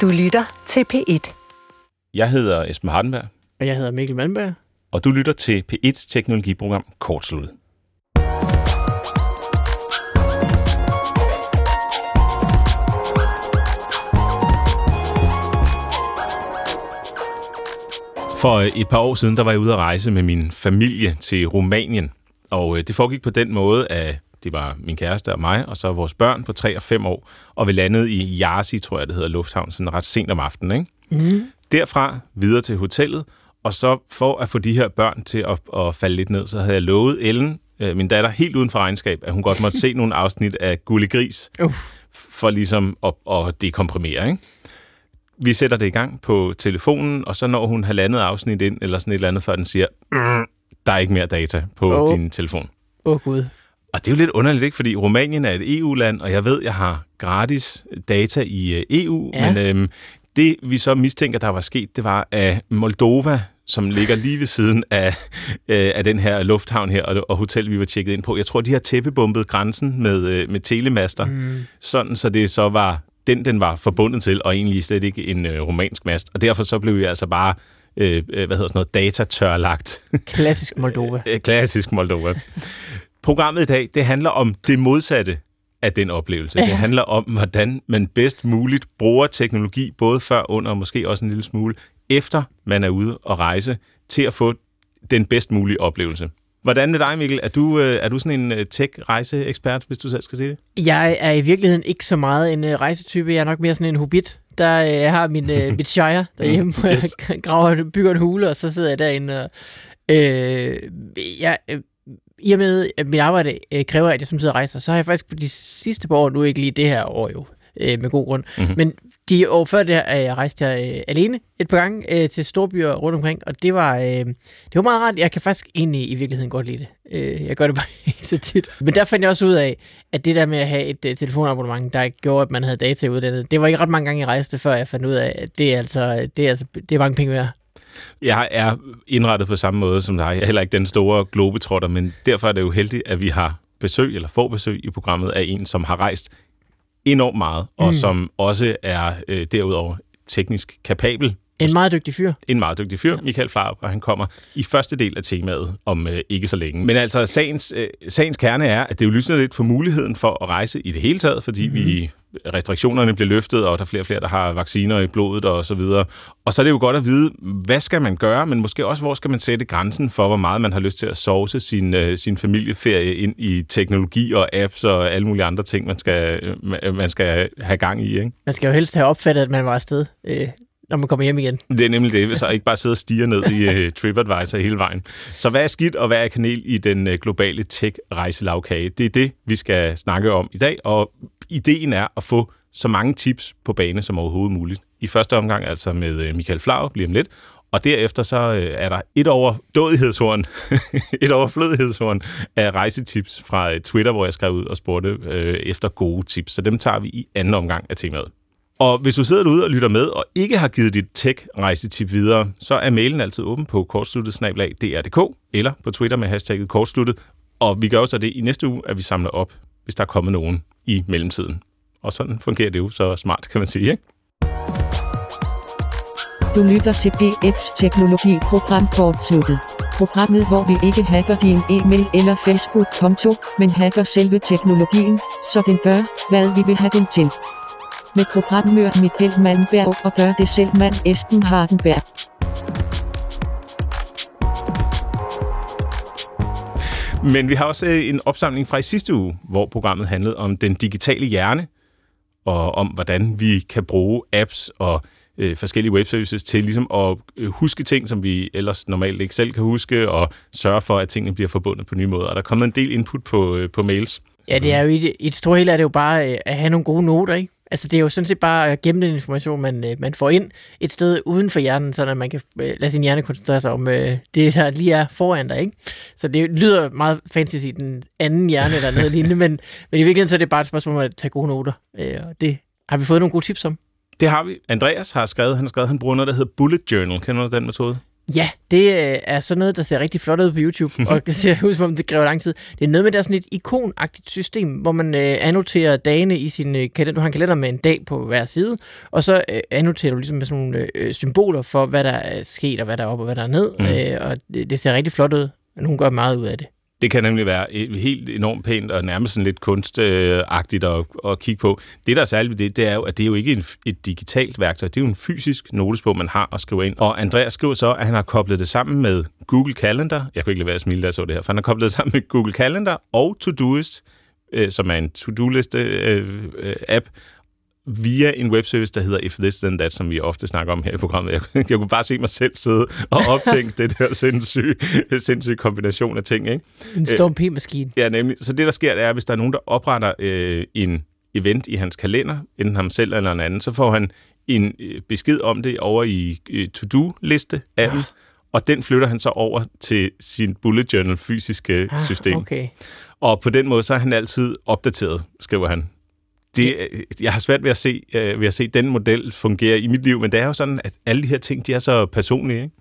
Du lytter til P1. Jeg hedder Esben Hardenberg, Og jeg hedder Mikkel Malmberg. og du lytter til P1's teknologiprogram Kortsluttet. For øh, et par år siden, der var jeg ude at rejse med min familie til Rumænien. Og øh, det foregik på den måde, at det var min kæreste og mig, og så vores børn på 3 og 5 år. Og vi landede i Jarsi, tror jeg det hedder, lufthavn, sådan ret sent om aftenen. Ikke? Mm. Derfra videre til hotellet, og så for at få de her børn til at, at falde lidt ned, så havde jeg lovet Ellen, øh, min datter, helt uden for regnskab, at hun godt måtte se nogle afsnit af Gulli Gris, Uff. for ligesom at, at dekomprimere. Ikke? Vi sætter det i gang på telefonen, og så når hun halvandet afsnit ind, eller sådan et eller andet, før den siger, "Mm, der er ikke mere data på oh. din telefon. Åh, oh, Gud. Og det er jo lidt underligt, ikke? fordi Rumænien er et EU-land, og jeg ved, jeg har gratis data i øh, EU, Ja. men øhm, det vi så mistænker, der var sket, det var, at Moldova, som ligger lige ved siden af, øh, af den her lufthavn her, og, og hotel, vi var tjekket ind på, jeg tror, de har tæppebumpet grænsen med, øh, med telemaster, mm. sådan så det så var den, den var forbundet til, og egentlig slet ikke en øh, romansk mast. Og derfor så blev vi altså bare, øh, øh, hvad hedder sådan noget, datatørlagt. Klassisk Moldova. Klassisk Moldova. Programmet i dag, det handler om det modsatte af den oplevelse. Ja. Det handler om, hvordan man bedst muligt bruger teknologi, både før, under og måske også en lille smule, efter man er ude og rejse, til at få den bedst mulige oplevelse. Hvordan med dig, Mikkel? Er du, øh, er du sådan en øh, tech-rejseekspert, hvis du selv skal sige det? Jeg er i virkeligheden ikke så meget en uh, rejsetype. Jeg er nok mere sådan en hobbit, der uh, har min, uh, mit shire derhjemme, hvor Yes. jeg graver, bygger en hule, og så sidder jeg derinde. Og, øh, jeg, øh, I og med, at mit arbejde øh, kræver, at jeg samtidig rejser, så har jeg faktisk på de sidste par år, nu ikke lige det her år jo, øh, med god grund, Mhm. mm-hmm. men de år før det her, er jeg rejst her øh, alene et par gange øh, til storbyer rundt omkring, og det var, øh, det var meget rart. Jeg kan faktisk egentlig i virkeligheden godt lide det. Øh, jeg gør det bare ikke så tit. Men der fandt jeg også ud af, at det der med at have et øh, telefonabonnement, der gjorde, at man havde data uddannet, det var ikke ret mange gange, jeg rejste, før jeg fandt ud af, at det er altså, det er, altså, det er mange penge værd. Jeg er indrettet på samme måde som dig. Jeg er heller ikke den store globetrotter, men derfor er det jo heldigt, at vi har besøg, eller får besøg i programmet af en, som har rejst enormt meget, og Mm. som også er øh, derudover teknisk kapabel. En meget dygtig fyr. En meget dygtig fyr, Michael Flarup, og han kommer i første del af temaet om øh, ikke så længe. Men altså, sagens, øh, sagens kerne er, at det jo lysner lidt for muligheden for at rejse i det hele taget, fordi mm-hmm. vi restriktionerne bliver løftet, og der er flere og flere, der har vacciner i blodet og så videre. Og så er det jo godt at vide, hvad skal man gøre, men måske også, hvor skal man sætte grænsen for, hvor meget man har lyst til at sovse sin, øh, sin familieferie ind i teknologi og apps og alle mulige andre ting, man skal, øh, man- skal have gang i. Ikke? Man skal jo helst have opfattet, at man var afsted, øh, når man kommer hjem igen. Det er nemlig det, så ikke bare sidde og stige ned i uh, TripAdvisor hele vejen. Så hvad er skidt, og hvad er kanel i den uh, globale tech-rejselavkage? Det er det, vi skal snakke om i dag, og ideen er at få så mange tips på bane som overhovedet muligt. I første omgang altså med øh, Michael Flau lige om lidt, og derefter så øh, er der et over dådighedshorn, et over flødighedshorn af rejsetips fra øh, Twitter, hvor jeg skrev ud og spurgte efter gode tips. Så dem tager vi i anden omgang af temaet. Og hvis du sidder derude og lytter med, og ikke har givet dit tech-rejsetip videre, så er mailen altid åben på kortsluttet dr.dk eller på Twitter med hashtagget kortsluttet. Og vi gør så det i næste uge, at vi samler op, hvis der er kommet nogen i mellemtiden. Og sådan fungerer det jo så smart, kan man sige, ikke? Du lytter til P1's teknologiprogram Kortsluttet. Programmet, hvor vi ikke hacker din e-mail eller Facebook-konto, men hacker selve teknologien, så den gør, hvad vi vil have den til. Med programmør Michael Malmberg og gør det selv mand Esben Hardenberg. Men vi har også øh, en opsamling fra i sidste uge, hvor programmet handlede om den digitale hjerne, og om hvordan vi kan bruge apps og øh, forskellige webservices til ligesom at øh, huske ting, som vi ellers normalt ikke selv kan huske, og sørge for, at tingene bliver forbundet på nye måder. Og der er kommet en del input på, øh, på mails. Ja, det er jo i det, i det store hele er det jo bare øh, at have nogle gode noter, ikke? Altså, det er jo sådan set bare øh, at gemme den information, man, øh, man får ind et sted uden for hjernen, så at man kan øh, lade sin hjerne koncentrere sig om øh, det, der lige er foran dig, ikke? Så det lyder meget fancy i den anden hjerne eller noget lignende, men, men i virkeligheden så er det bare et spørgsmål om at tage gode noter. Øh, og det har vi fået nogle gode tips om. Det har vi. Andreas har skrevet, han har skrevet, han bruger noget, der hedder Bullet Journal. Kender du den metode? Ja, det øh, er sådan noget, der ser rigtig flot ud på YouTube, og det ser ud som om, det kræver lang tid. Det er noget med, der er sådan et ikonagtigt system, hvor man øh, annoterer dagene i sin øh, kalender. Du har en kalender med en dag på hver side, og så øh, annoterer du ligesom med sådan nogle øh, symboler for, hvad der er sket, og hvad der er op og hvad der er ned. Mm. Øh, og det, det ser rigtig flot ud. Nogen gør meget ud af det. Det kan nemlig være e- helt enormt pænt og nærmest sådan lidt kunstagtigt at, at kigge på. Det, der er særligt ved det, det er jo, at det er jo ikke et digitalt værktøj. Det er jo en fysisk notesbog, man har at skrive ind. Og Andreas skriver så, at han har koblet det sammen med Google Calendar. Jeg kunne ikke lade være at smile, da jeg så det her. For han har koblet det sammen med Google Calendar og Todoist, øh, som er en to-do-liste-app, øh, øh, via en webservice, der hedder If This Then That, som vi ofte snakker om her i programmet. Jeg, jeg kunne bare se mig selv sidde og optænke det der sindssyge, sindssyge kombination af ting. Ikke? En Storm P-maskine. Ja, nemlig. Så det, der sker, det er, hvis der er nogen, der opretter øh, en event i hans kalender, enten ham selv eller en anden, så får han en øh, besked om det over i øh, to-do-liste-appen, ja. og den flytter han så over til sin bullet journal fysiske ah, system. Okay. Og på den måde, så er han altid opdateret, skriver han det, jeg har svært ved at, se, øh, ved at se den model fungere i mit liv, men det er jo sådan, at alle de her ting, de er så personlige, ikke?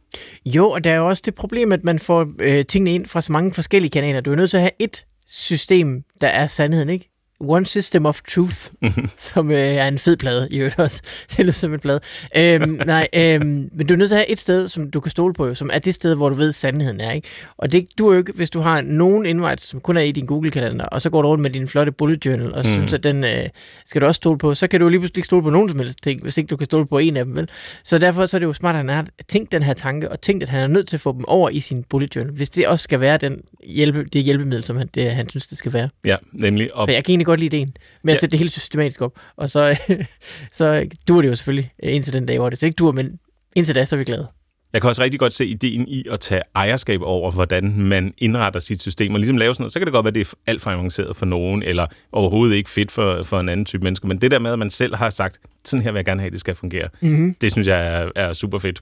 Jo, og der er jo også det problem, at man får øh, tingene ind fra så mange forskellige kanaler. Du er nødt til at have et system, der er sandheden, ikke? One System of Truth, som øh, er en fed plade i øvrigt også. Det lyder som en plade. Øhm, nej, øhm, men du er nødt til at have et sted, som du kan stole på, som er det sted, hvor du ved, sandheden er. Ikke? Og det du er jo ikke, hvis du har nogen invites, som kun er i din Google-kalender, og så går du rundt med din flotte bullet journal, og mm. synes, at den øh, skal du også stole på, så kan du lige pludselig ikke stole på nogen som helst ting, hvis ikke du kan stole på en af dem. Vel? Så derfor så er det jo smart, at han har tænkt den her tanke, og tænkt, at han er nødt til at få dem over i sin bullet journal, hvis det også skal være den hjælpe, det hjælpemiddel, som han, det, han synes, det skal være. Ja, nemlig. Og... For jeg kan egentlig godt lide ideen med at ja. sætte det helt systematisk op. Og så, så duer det jo selvfølgelig indtil den dag, hvor det så ikke duer, men indtil da, så er vi glade. Jeg kan også rigtig godt se ideen i at tage ejerskab over, hvordan man indretter sit system, og ligesom lave sådan noget. Så kan det godt være, at det er alt for avanceret for nogen, eller overhovedet ikke fedt for, for en anden type menneske. Men det der med, at man selv har sagt, sådan her vil jeg gerne have, at det skal fungere, mm-hmm. det synes jeg er, er super fedt.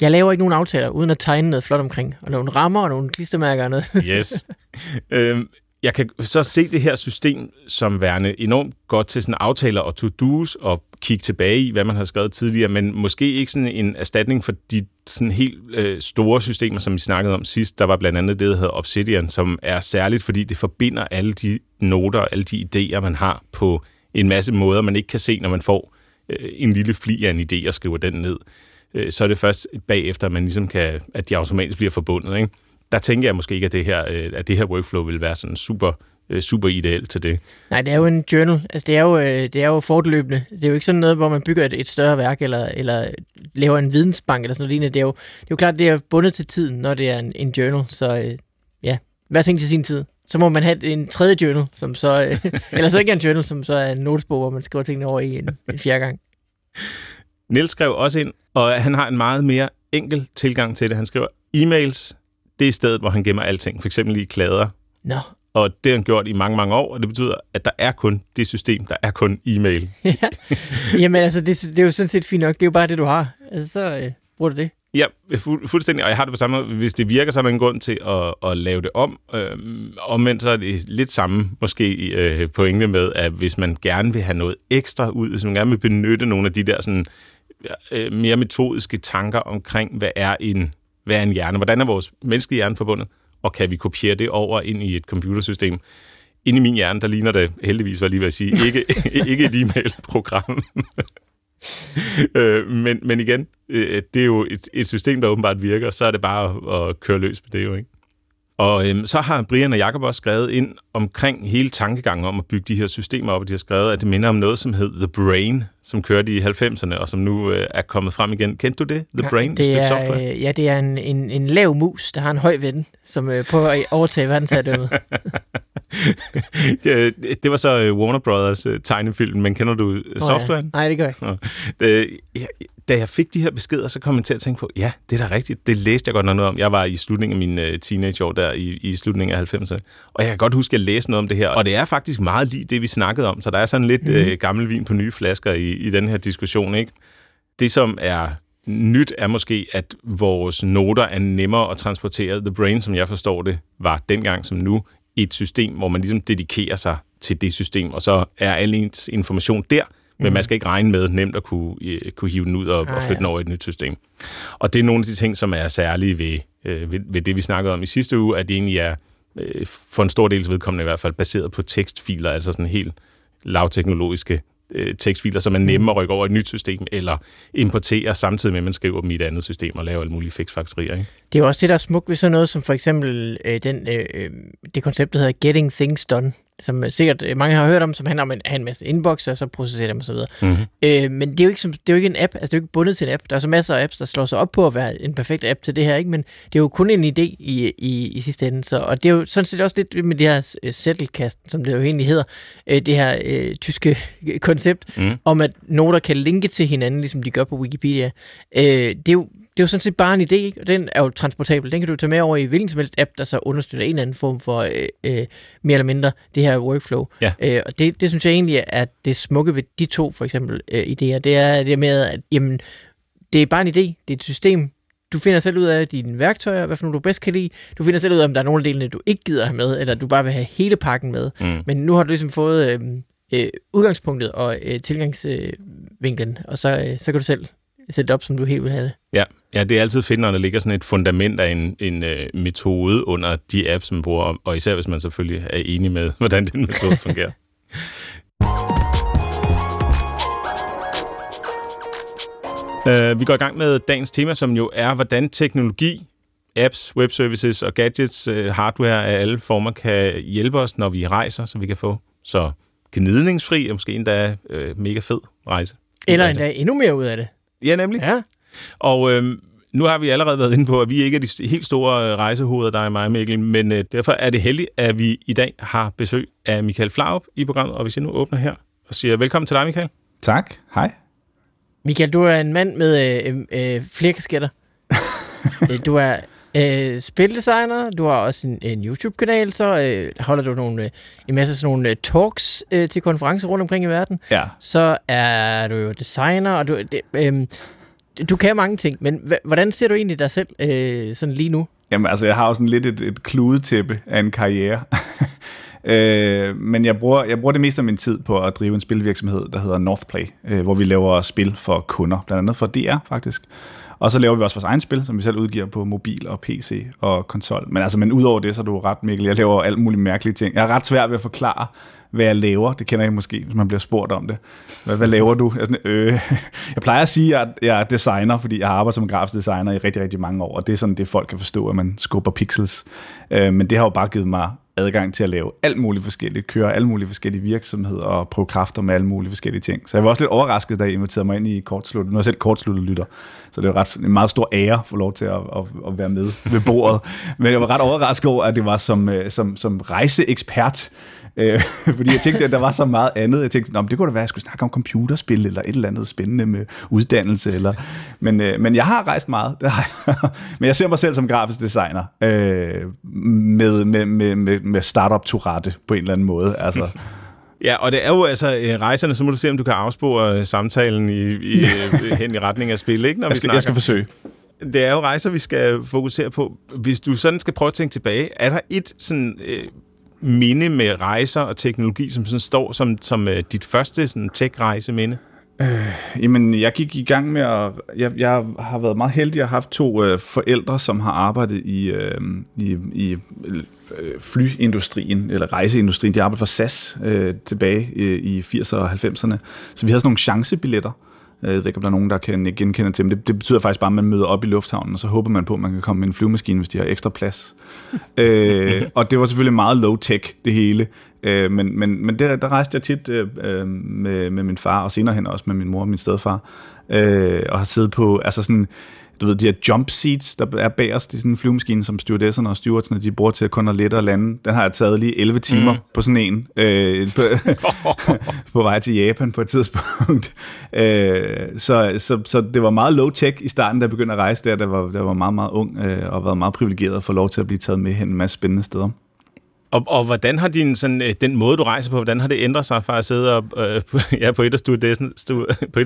Jeg laver ikke nogen aftaler, uden at tegne noget flot omkring. Og nogle rammer og nogle klistermærker og noget. yes. Øhm, jeg kan så se det her system som værende enormt godt til sådan aftaler og to-dos og kigge tilbage i, hvad man har skrevet tidligere, men måske ikke sådan en erstatning for de sådan helt øh, store systemer, som vi snakkede om sidst. Der var blandt andet det, der hedder Obsidian, som er særligt, fordi det forbinder alle de noter og alle de idéer, man har på en masse måder, man ikke kan se, når man får øh, en lille fli af en idé og skriver den ned. Øh, så er det først bagefter, at man ligesom kan, at de automatisk bliver forbundet. Ikke? Der tænker jeg måske ikke, at det her, øh, at det her workflow vil være sådan super øh, super ideelt til det. Nej, det er jo en journal. Altså, det er jo, øh, det er jo fortløbende. Det er jo ikke sådan noget, hvor man bygger et, et større værk, eller, eller laver en vidensbank, eller sådan noget lignende. Det er jo, det er jo klart, det er bundet til tiden, når det er en, en journal. Så ja, hver ting til sin tid. Så må man have en tredje journal, som så, eller så ikke en journal, som så er en notesbog, hvor man skriver tingene over i en, en fjerde gang. Niels skrev også ind, og han har en meget mere enkel tilgang til det. Han skriver, e-mails det er stedet, hvor han gemmer alting, for eksempel i klader. Nå. Og det har han gjort i mange, mange år, og det betyder, at der er kun det system, der er kun e-mail. ja. Jamen altså, det, det er jo sådan set fint nok. Det er jo bare det, du har. Altså, så øh, bruger du det. Ja, fu- fuldstændig, og jeg har det på samme måde. Hvis det virker, så er der en grund til at, at lave det om. Øhm, omvendt så er det lidt samme måske øh, pointe med, at hvis man gerne vil have noget ekstra ud, hvis man gerne vil benytte nogle af de der sådan, øh, mere metodiske tanker omkring, hvad er en hvad er en hjerne? Hvordan er vores menneskelige hjerne forbundet? Og kan vi kopiere det over ind i et computersystem? Inde i min hjerne, der ligner det heldigvis, hvad jeg lige vil sige, ikke, ikke et e-mail-program. øh, men, men igen, øh, det er jo et, et system, der åbenbart virker, så er det bare at, at køre løs med det jo, ikke? Og øhm, så har Brian og Jacob også skrevet ind omkring hele tankegangen om at bygge de her systemer op, og de har skrevet, at det minder om noget, som hed The Brain, som kørte i 90'erne, og som nu øh, er kommet frem igen. Kendte du det? The Brain? Det er, software? Øh, ja, det er en, en, en lav mus, der har en høj ven, som øh, prøver at overtage verdensherredømmet. ja, det var så øh, Warner Brothers øh, tegnefilm, men kender du øh, softwaren? Oh, ja. Nej, det gør jeg ikke. Ja, da jeg fik de her beskeder, så kom jeg til at tænke på, ja, det er da rigtigt. Det læste jeg godt nok noget om. Jeg var i slutningen af min uh, teenageår der i, i slutningen af 90'erne. Og jeg kan godt huske, at jeg læste noget om det her. Og det er faktisk meget lige det, vi snakkede om. Så der er sådan lidt mm. uh, gammel vin på nye flasker i, i den her diskussion. Ikke? Det, som er nyt, er måske, at vores noter er nemmere at transportere. The Brain, som jeg forstår det, var dengang som nu et system, hvor man ligesom dedikerer sig til det system, og så er al ens information der, Men mm. man skal ikke regne med nemt at kunne, øh, kunne hive den ud og, ah, og flytte ja. den over i et nyt system. Og det er nogle af de ting, som er særlige ved, øh, ved, ved det, vi snakkede om i sidste uge, at det egentlig er, øh, for en stor dels vedkommende i hvert fald, baseret på tekstfiler, altså sådan helt lavteknologiske øh, tekstfiler, som er nemme at rykke over i et nyt system, eller importere samtidig med, at man skriver dem i et andet system og laver alle mulige fiksfakserier. Ikke? Det er jo også det, der er smukt ved sådan noget som for eksempel øh, den, øh, øh det koncept, der hedder Getting Things Done, som sikkert øh, mange har hørt om, som handler om at have en masse inbox, og så processere dem osv. Mm-hmm. Øh, men det er, jo ikke, som, det er jo ikke en app, altså det er jo ikke bundet til en app. Der er så masser af apps, der slår sig op på at være en perfekt app til det her, ikke? men det er jo kun en idé i, i, i sidste ende. Så, og det er jo sådan set også lidt med det her uh, Zettelkast, som det jo egentlig hedder, øh, det her øh, tyske koncept, mm. om at noter kan linke til hinanden, ligesom de gør på Wikipedia. Øh, det er jo det er jo sådan set bare en idé, ikke? og den er jo transportabel. Den kan du tage med over i hvilken som helst app, der så understøtter en eller anden form for øh, øh, mere eller mindre det her workflow. Ja. Øh, og det, det synes jeg egentlig er det smukke ved de to for eksempel øh, idéer. Det er det med, at jamen, det er bare en idé, det er et system. Du finder selv ud af dine værktøjer, hvad for nogle du bedst kan lide. Du finder selv ud af, om der er nogle af delene, du ikke gider have med, eller du bare vil have hele pakken med. Mm. Men nu har du ligesom fået øh, øh, udgangspunktet og øh, tilgangsvinklen, øh, og så, øh, så kan du selv sætte det op, som du helt vil have det. Ja, ja det er altid fedt, når der ligger sådan et fundament af en, en uh, metode under de apps, man bruger, og især hvis man selvfølgelig er enig med, hvordan den metode fungerer. uh, vi går i gang med dagens tema, som jo er, hvordan teknologi, apps, webservices og gadgets, uh, hardware af alle former kan hjælpe os, når vi rejser, så vi kan få så gnidningsfri og måske endda uh, mega fed rejse. Eller endda endnu mere ud af det. Ja, nemlig. Ja. Og øh, nu har vi allerede været inde på, at vi ikke er de helt store øh, rejsehoveder, der er mig, Mikkel, men øh, derfor er det heldigt, at vi i dag har besøg af Michael Flaup i programmet, og hvis jeg nu åbner her og siger velkommen til dig, Michael. Tak. Hej. Michael, du er en mand med øh, øh, flere kasketter. Øh, du er øh, spildesigner, du har også en, en YouTube-kanal, så øh, holder du nogle, øh, en masse sådan nogle øh, talks øh, til konferencer rundt omkring i verden. Ja. Så er du jo designer, og du, det, øh, du kan mange ting, men hvordan ser du egentlig dig selv øh, sådan lige nu? Jamen altså, jeg har jo sådan lidt et, et kludetæppe af en karriere. øh, men jeg bruger, jeg bruger det meste af min tid på at drive en spilvirksomhed, der hedder Northplay, øh, hvor vi laver spil for kunder, blandt andet for DR faktisk. Og så laver vi også vores egen spil, som vi selv udgiver på mobil og PC og konsol. Men altså, men udover det, så er du ret, Mikkel. Jeg laver alt muligt mærkelige ting. Jeg er ret svær ved at forklare, hvad jeg laver. Det kender jeg måske, hvis man bliver spurgt om det. Hvad, hvad laver du? Jeg, sådan, øh, jeg plejer at sige, at jeg er designer, fordi jeg har arbejdet som grafisk designer i rigtig, rigtig mange år, og det er sådan det, folk kan forstå, at man skubber pixels. Øh, men det har jo bare givet mig adgang til at lave alt muligt forskelligt, køre alle mulige forskellige virksomheder og prøve kræfter med alle mulige forskellige ting. Så jeg var også lidt overrasket, da I inviterede mig ind i kortsluttet. Nu er jeg selv kortsluttet lytter, så det var ret, en meget stor ære at få lov til at, at, at være med ved bordet. Men jeg var ret overrasket over, at det var som, øh, som, som rejseekspert, Øh, fordi jeg tænkte, at der var så meget andet. Jeg tænkte, det kunne da være, at jeg skulle snakke om computerspil, eller et eller andet spændende med uddannelse. Eller, men, øh, men jeg har rejst meget. Det har jeg. men jeg ser mig selv som grafisk designer, øh, med, med, med, med, med startup turette på en eller anden måde. Altså, Ja, og det er jo altså øh, rejserne, så må du se, om du kan afspore øh, samtalen i, i, hen i retning af spil, ikke? Når jeg, skal, vi jeg skal forsøge. Det er jo rejser, vi skal fokusere på. Hvis du sådan skal prøve at tænke tilbage, er der et sådan øh, minde med rejser og teknologi, som sådan står som, som øh, dit første sådan tech-rejseminde? Øh, jamen, jeg gik i gang med at... Jeg, jeg har været meget heldig at have haft to øh, forældre, som har arbejdet i, øh, i, i øh, flyindustrien, eller rejseindustrien. De arbejdede for SAS øh, tilbage øh, i 80'erne og 90'erne. Så vi havde sådan nogle chancebilletter, Øh, om der er nogen, der kan genkende til, men det, det betyder faktisk bare, at man møder op i lufthavnen, og så håber man på, at man kan komme med en flyvemaskine, hvis de har ekstra plads. øh, og det var selvfølgelig meget low-tech, det hele. Øh, men men, men der, der rejste jeg tit øh, øh, med, med min far, og senere hen også med min mor og min stedfar, øh, og har siddet på, altså sådan, du ved, de her jump seats, der er bag os, det er sådan en flyvemaskine, som stewardesserne og stewardsene, de bruger til at kun at lette og lande. Den har jeg taget lige 11 timer mm. på sådan en, øh, på, på vej til Japan på et tidspunkt. øh, så, så, så det var meget low-tech i starten, da jeg begyndte at rejse der, der var, der var meget, meget ung, øh, og været meget privilegeret at få lov til at blive taget med hen en masse spændende steder. Og, og hvordan har din, sådan, øh, den måde, du rejser på, hvordan har det ændret sig fra at sidde op, øh, på, ja, på et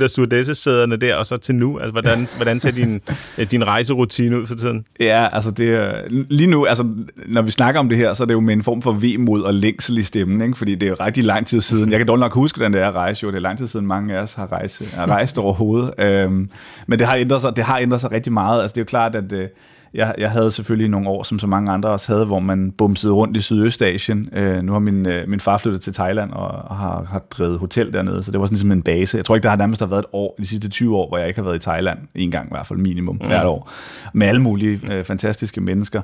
af stewardesse-sæderne der, og så til nu? Altså, hvordan, hvordan ser din, øh, din rejserutine ud for tiden? Ja, altså det lige nu, altså når vi snakker om det her, så er det jo med en form for vemod og længsel i stemmen, ikke? fordi det er jo rigtig lang tid siden. Jeg kan dog nok huske, den der rejse, jo, det er lang tid siden mange af os har rejst, har rejst overhovedet. Øhm, men det har, ændret sig, det har ændret sig rigtig meget. Altså det er jo klart, at øh, jeg, jeg havde selvfølgelig nogle år, som så mange andre også havde, hvor man bumsede rundt i Sydøstasien. Øh, nu har min, øh, min far flyttet til Thailand og, og har, har drevet hotel dernede, så det var sådan ligesom en base. Jeg tror ikke, der har nærmest været et år, de sidste 20 år, hvor jeg ikke har været i Thailand. En gang i hvert fald minimum mm. hvert år. Med alle mulige øh, fantastiske mennesker.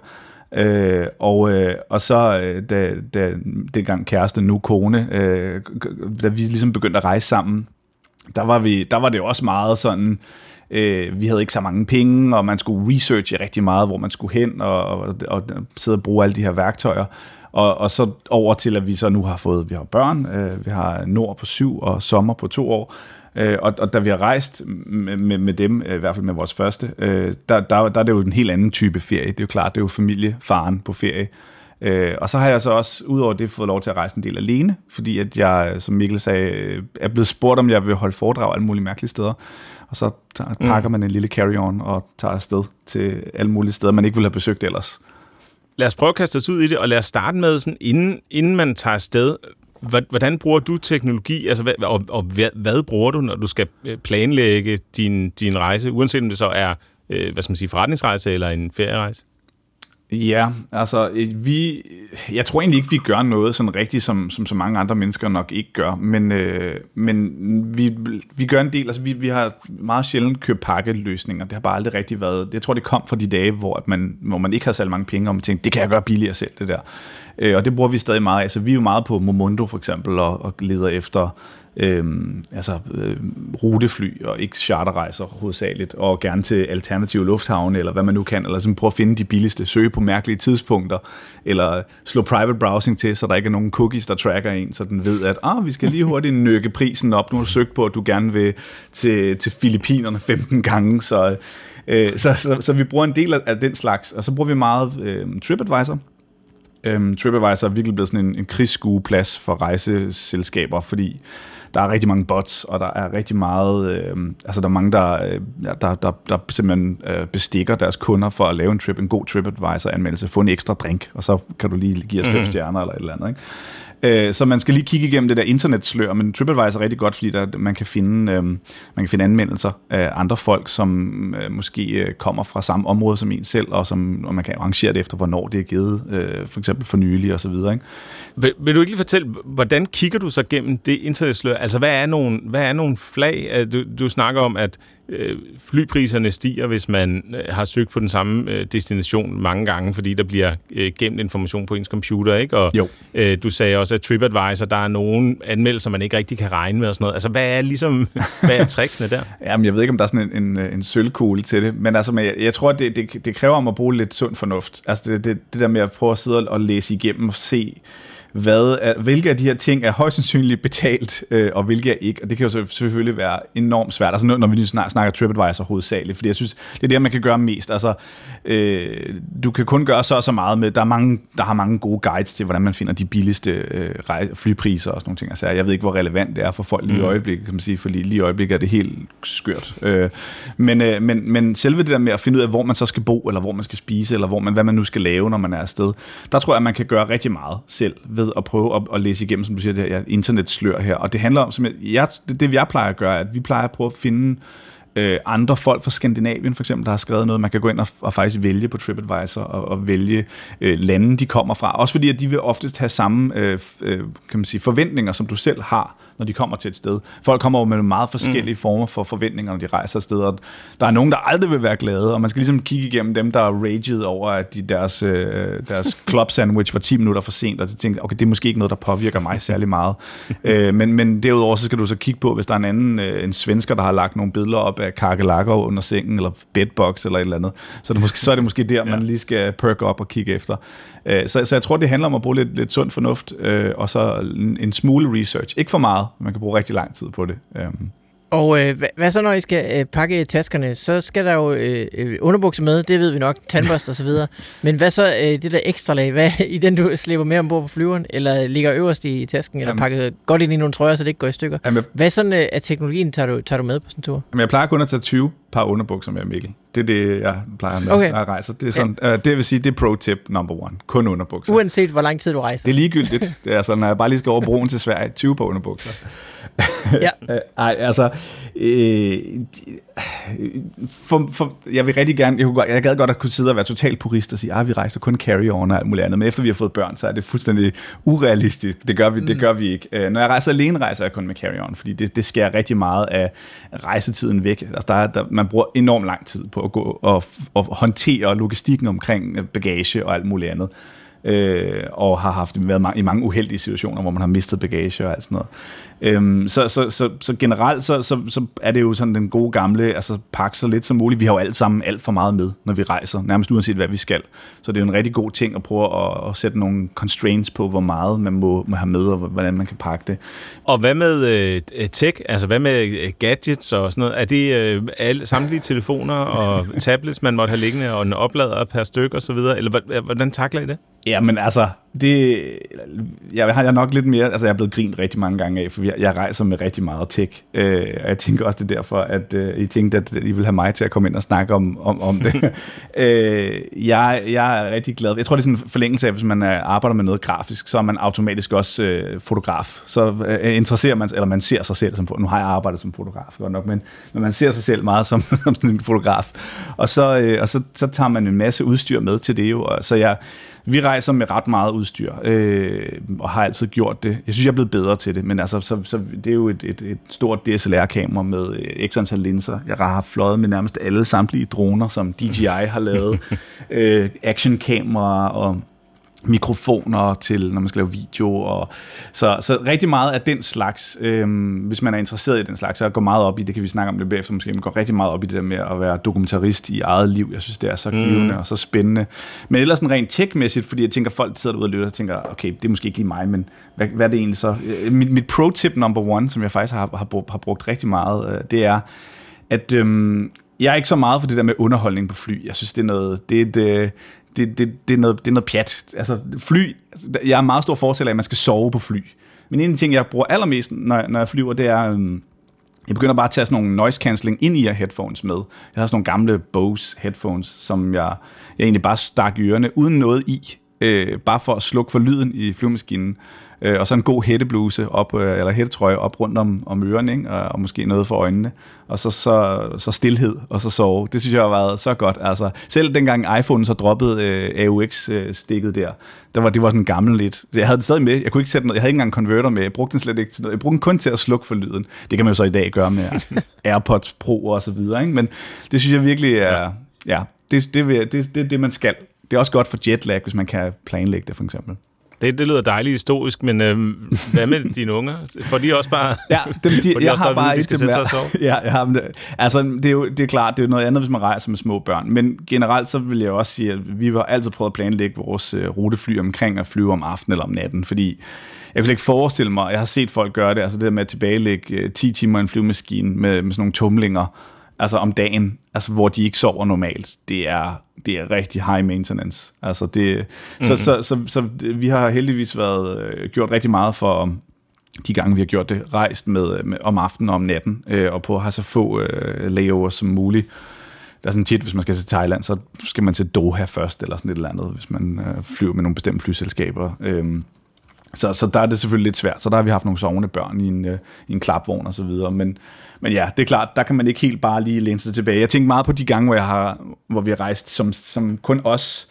Øh, og, øh, og så, øh, da, da dengang kæreste, nu kone, øh, da vi ligesom begyndte at rejse sammen, der var, vi, der var det også meget sådan, øh, vi havde ikke så mange penge, og man skulle researche rigtig meget, hvor man skulle hen, og, og, og sidde og bruge alle de her værktøjer. Og, og så over til, at vi så nu har fået, vi har børn, øh, vi har Nord på syv og Sommer på to år, Øh, og, og da vi har rejst med, med, med dem, øh, i hvert fald med vores første, øh, der, der, der er det jo en helt anden type ferie. Det er jo klart, det er jo familiefaren på ferie. Øh, og så har jeg så også, udover det, fået lov til at rejse en del alene, fordi at jeg, som Mikkel sagde, øh, er blevet spurgt, om jeg vil holde foredrag alle mulige mærkelige steder. Og så pakker mm. man en lille carry-on og tager afsted til alle mulige steder, man ikke ville have besøgt ellers. Lad os prøve at kaste os ud i det, og lad os starte med, sådan, inden, inden man tager afsted, hvordan bruger du teknologi, altså, hvad, og, og hvad, hvad bruger du, når du skal øh, planlægge din, din rejse, uanset om det så er øh, hvad skal man sige, forretningsrejse eller en ferierejse? Ja, altså øh, vi, jeg tror egentlig ikke, vi gør noget sådan rigtigt, som, som så mange andre mennesker nok ikke gør, men, øh, men vi, vi gør en del, altså vi, vi har meget sjældent købt pakkeløsninger, det har bare aldrig rigtig været, jeg tror det kom fra de dage, hvor, at man, hvor man ikke har særlig mange penge, og man tænkte, det kan jeg gøre billigere selv, det der. Øh, og det bruger vi stadig meget, altså vi er jo meget på Momondo for eksempel, og, og leder efter øhm, altså, øh, rutefly og ikke charterrejser hovedsageligt, og gerne til alternative lufthavne, eller hvad man nu kan, eller sådan prøve at finde de billigste, søge på mærkelige tidspunkter, eller slå private browsing til, så der ikke er nogen cookies, der tracker en, så den ved, at ah, vi skal lige hurtigt nøkke prisen op, nu har du søgt på, at du gerne vil til, til Filippinerne 15 gange, så, øh, så, så, så vi bruger en del af, den slags, og så bruger vi meget øh, TripAdvisor, Øhm, TripAdvisor er virkelig blevet sådan en, en krigsskueplads for rejseselskaber, fordi der er rigtig mange bots, og der er rigtig meget, øh, altså der er mange, der, øh, der, der, der simpelthen øh, bestikker deres kunder for at lave en trip, en god TripAdvisor-anmeldelse, få en ekstra drink, og så kan du lige give os fem mm. stjerner eller et eller andet, ikke? Øh, så man skal lige kigge igennem det der internetslør, men TripAdvisor er rigtig godt, fordi der, man, kan finde, øh, man kan finde anmeldelser af andre folk, som øh, måske øh, kommer fra samme område som en selv, og, som, og man kan arrangere det efter, hvornår det er givet, øh, for eksempel for nylig og så videre. Ikke? Vil, vil du ikke lige fortælle, hvordan kigger du så gennem det internetslør? Altså, hvad er nogle, hvad er nogle flag? Øh, du, du snakker om, at øh, flypriserne stiger, hvis man øh, har søgt på den samme øh, destination mange gange, fordi der bliver øh, gemt information på ens computer, ikke? Og jo. Øh, du sagde også, at TripAdvisor, der er nogle anmeldelser, man ikke rigtig kan regne med og sådan noget. Altså, hvad er ligesom, hvad er tricksene der? Jamen, jeg ved ikke, om der er sådan en, en, en sølvkugle til det, men altså, jeg, jeg tror, at det, det, det kræver om at bruge lidt sund fornuft. Altså, det, det, det der med at prøve at sidde og læse igennem og se, hvad er, hvilke af de her ting er højst sandsynligt betalt, øh, og hvilke er ikke. Og det kan jo selvfølgelig være enormt svært, altså når vi nu snakker, snakker TripAdvisor hovedsageligt, fordi jeg synes, det er det, man kan gøre mest. Altså, øh, du kan kun gøre så og så meget med, der er mange, der har mange gode guides til, hvordan man finder de billigste øh, flypriser og sådan nogle ting. Altså, jeg ved ikke, hvor relevant det er for folk lige i mm. øjeblikket, kan man sige, for lige i øjeblikket er det helt skørt. Øh, men, øh, men, men selve det der med at finde ud af, hvor man så skal bo, eller hvor man skal spise, eller hvor man, hvad man nu skal lave, når man er afsted, der tror jeg, at man kan gøre rigtig meget selv ved ved at prøve at, at læse igennem, som du siger, det her internetslør her. Og det handler om, som jeg, jeg, det, det jeg plejer at gøre, at vi plejer at prøve at finde øh, andre folk fra Skandinavien for eksempel, der har skrevet noget. Man kan gå ind og, og faktisk vælge på TripAdvisor og, og vælge øh, lande, de kommer fra. Også fordi, at de vil oftest have samme øh, øh, kan man sige, forventninger, som du selv har, når de kommer til et sted. Folk kommer jo med meget forskellige mm. former for forventninger, når de rejser et sted. Og der er nogen, der aldrig vil være glade, og man skal ligesom kigge igennem dem, der er raged over, at de, deres, øh, deres club sandwich var 10 minutter for sent, og de tænker, okay, det er måske ikke noget, der påvirker mig særlig meget. øh, men, men derudover så skal du så kigge på, hvis der er en anden, øh, en svensker, der har lagt nogle billeder op af kakelakker under sengen, eller bedbox eller et eller andet. Så, det måske, så er det måske der, ja. man lige skal perk op og kigge efter. Øh, så, så jeg tror, det handler om at bruge lidt, lidt sund fornuft, øh, og så en, en smule research. Ikke for meget, man kan bruge rigtig lang tid på det. Øh. Og øh, hvad, hvad så, når I skal øh, pakke taskerne? Så skal der jo øh, øh, underbukser med, det ved vi nok, tandbørste og så videre. Men hvad så øh, det der ekstra lag? Hvad i den, du slipper med ombord på flyveren? Eller ligger øverst i tasken? Eller Jamen. pakket godt ind i nogle trøjer, så det ikke går i stykker? Jamen, Hvad sådan øh, af teknologien tager du, tager du med på sådan en tur? jamen, jeg plejer kun at tage 20 par underbukser med, Mikkel. Det er det, jeg plejer med, Okay. når jeg rejser. Det, er sådan, ja. det vil sige, det er pro-tip number one. Kun underbukser. Uanset hvor lang tid du rejser. Det er ligegyldigt. Det er altså, når jeg bare lige skal over broen til Sverige, 20 på underbukser. Ja. Øh, Ej, altså... Øh, for, for, jeg vil rigtig gerne... Jeg, kunne, jeg gad godt at kunne sidde og være totalt purist og sige, at vi rejser kun carry-on og alt muligt andet. Men efter vi har fået børn, så er det fuldstændig urealistisk. Det gør vi, det gør vi ikke. Øh, når jeg rejser alene, rejser jeg kun med carry-on, fordi det, det skærer rigtig meget af rejsetiden væk. Altså, der, er- der, man bruger enormt lang tid på at gå og, og håndtere logistikken omkring øh, bagage og alt muligt andet øh, og har haft været i mange uheldige situationer, hvor man har mistet bagage og alt sådan noget. Øhm, så, så, så, så generelt så, så, så er det jo sådan den gode gamle, altså pakke så lidt som muligt. Vi har jo alt sammen alt for meget med, når vi rejser, nærmest uanset hvad vi skal. Så det er jo en rigtig god ting at prøve at, at sætte nogle constraints på, hvor meget man må, må have med, og hvordan man kan pakke det. Og hvad med øh, tech? Altså hvad med øh, gadgets og sådan noget? Er det øh, alle, samtlige telefoner og tablets, man måtte have liggende, og en oplader per stykke og så videre? Eller hvordan takler I det? Ja, men altså, det, jeg har jeg nok lidt mere, altså jeg er blevet grint rigtig mange gange af, for jeg, jeg rejser med rigtig meget tech, øh, og jeg tænker også, det er derfor, at øh, I tænkte, at I vil have mig til at komme ind og snakke om, om, om det. øh, jeg, jeg er rigtig glad. Jeg tror, det er sådan en forlængelse af, hvis man er, arbejder med noget grafisk, så er man automatisk også øh, fotograf. Så øh, interesserer man, eller man ser sig selv som, nu har jeg arbejdet som fotograf godt nok, men, men man ser sig selv meget som, som sådan en fotograf. Og så, øh, og så, så tager man en masse udstyr med til det jo, og så jeg, vi rejser med ret meget udstyr, øh, og har altid gjort det. Jeg synes, jeg er blevet bedre til det, men altså, så, så det er jo et, et, et stort DSLR-kamera med øh, x antal linser. Jeg har fløjet med nærmest alle samtlige droner, som DJI har lavet. øh, actionkameraer og mikrofoner til, når man skal lave video. Og, så, så rigtig meget af den slags, øhm, hvis man er interesseret i den slags, så går meget op i, det kan vi snakke om det bagefter måske, man går rigtig meget op i det der med at være dokumentarist i eget liv. Jeg synes, det er så givende mm. og så spændende. Men ellers sådan rent tech-mæssigt, fordi jeg tænker, folk sidder derude og lytter og tænker, okay, det er måske ikke lige mig, men hvad, hvad er det egentlig så? Øh, Mit, mit pro-tip number one, som jeg faktisk har, har, brugt, har brugt rigtig meget, øh, det er, at øhm, jeg er ikke så meget for det der med underholdning på fly. Jeg synes, det er noget, det er et, øh, det, det, det, er noget, det er noget pjat. Altså fly, altså, jeg er meget stor fortæller af, at man skal sove på fly. Men en af de ting, jeg bruger allermest, når, når jeg flyver, det er, øhm, jeg begynder bare at tage sådan nogle noise cancelling ind i headphones med. Jeg har sådan nogle gamle Bose headphones, som jeg, jeg egentlig bare stak i ørerne, uden noget i, øh, bare for at slukke for lyden i flyvemaskinen. Øh, og så en god hættebluse op, øh, eller hættetrøje op rundt om, om ørerne, ikke? Og, og måske noget for øjnene. Og så, så, så stillhed, og så sove. Det synes jeg har været så godt. Altså, selv dengang iPhone så droppede øh, AUX-stikket der, der var, det var sådan gammel lidt. Jeg havde det stadig med. Jeg kunne ikke sætte noget. Jeg havde ikke engang en converter med. Jeg brugte den slet ikke til noget. Jeg brugte den kun til at slukke for lyden. Det kan man jo så i dag gøre med AirPods Pro og så videre. Ikke? Men det synes jeg virkelig er... Ja, det, det, jeg- det, det er det, man skal. Det er også godt for jetlag, hvis man kan planlægge det, for eksempel. Det, det lyder dejligt historisk, men øh, hvad med dine unger? For de også bare... Ja, dem, de, de jeg har bare sætte dem ja, jeg har. Altså, det er jo det er klart, det er noget andet, hvis man rejser med små børn. Men generelt så vil jeg også sige, at vi har altid prøvet at planlægge vores uh, rutefly omkring at flyve om aftenen eller om natten, fordi jeg kunne ikke forestille mig, jeg har set folk gøre det, altså det der med at tilbagelægge uh, 10 timer i en flyvemaskine med, med sådan nogle tumlinger, altså om dagen, altså hvor de ikke sover normalt, det er, det er rigtig high maintenance. Altså det, mm-hmm. så, så, så, så, vi har heldigvis været, øh, gjort rigtig meget for de gange, vi har gjort det, rejst med, med om aftenen og om natten, øh, og på at have så få øh, layovers som muligt. Der er sådan tit, hvis man skal til Thailand, så skal man til Doha først, eller sådan et eller andet, hvis man øh, flyver med nogle bestemte flyselskaber. Øhm, så, så der er det selvfølgelig lidt svært. Så der har vi haft nogle sovende børn i en, øh, i en klapvogn og så videre. Men, men ja, det er klart, der kan man ikke helt bare lige læne sig tilbage. Jeg tænker meget på de gange, hvor, jeg har, hvor vi har rejst som, som kun os,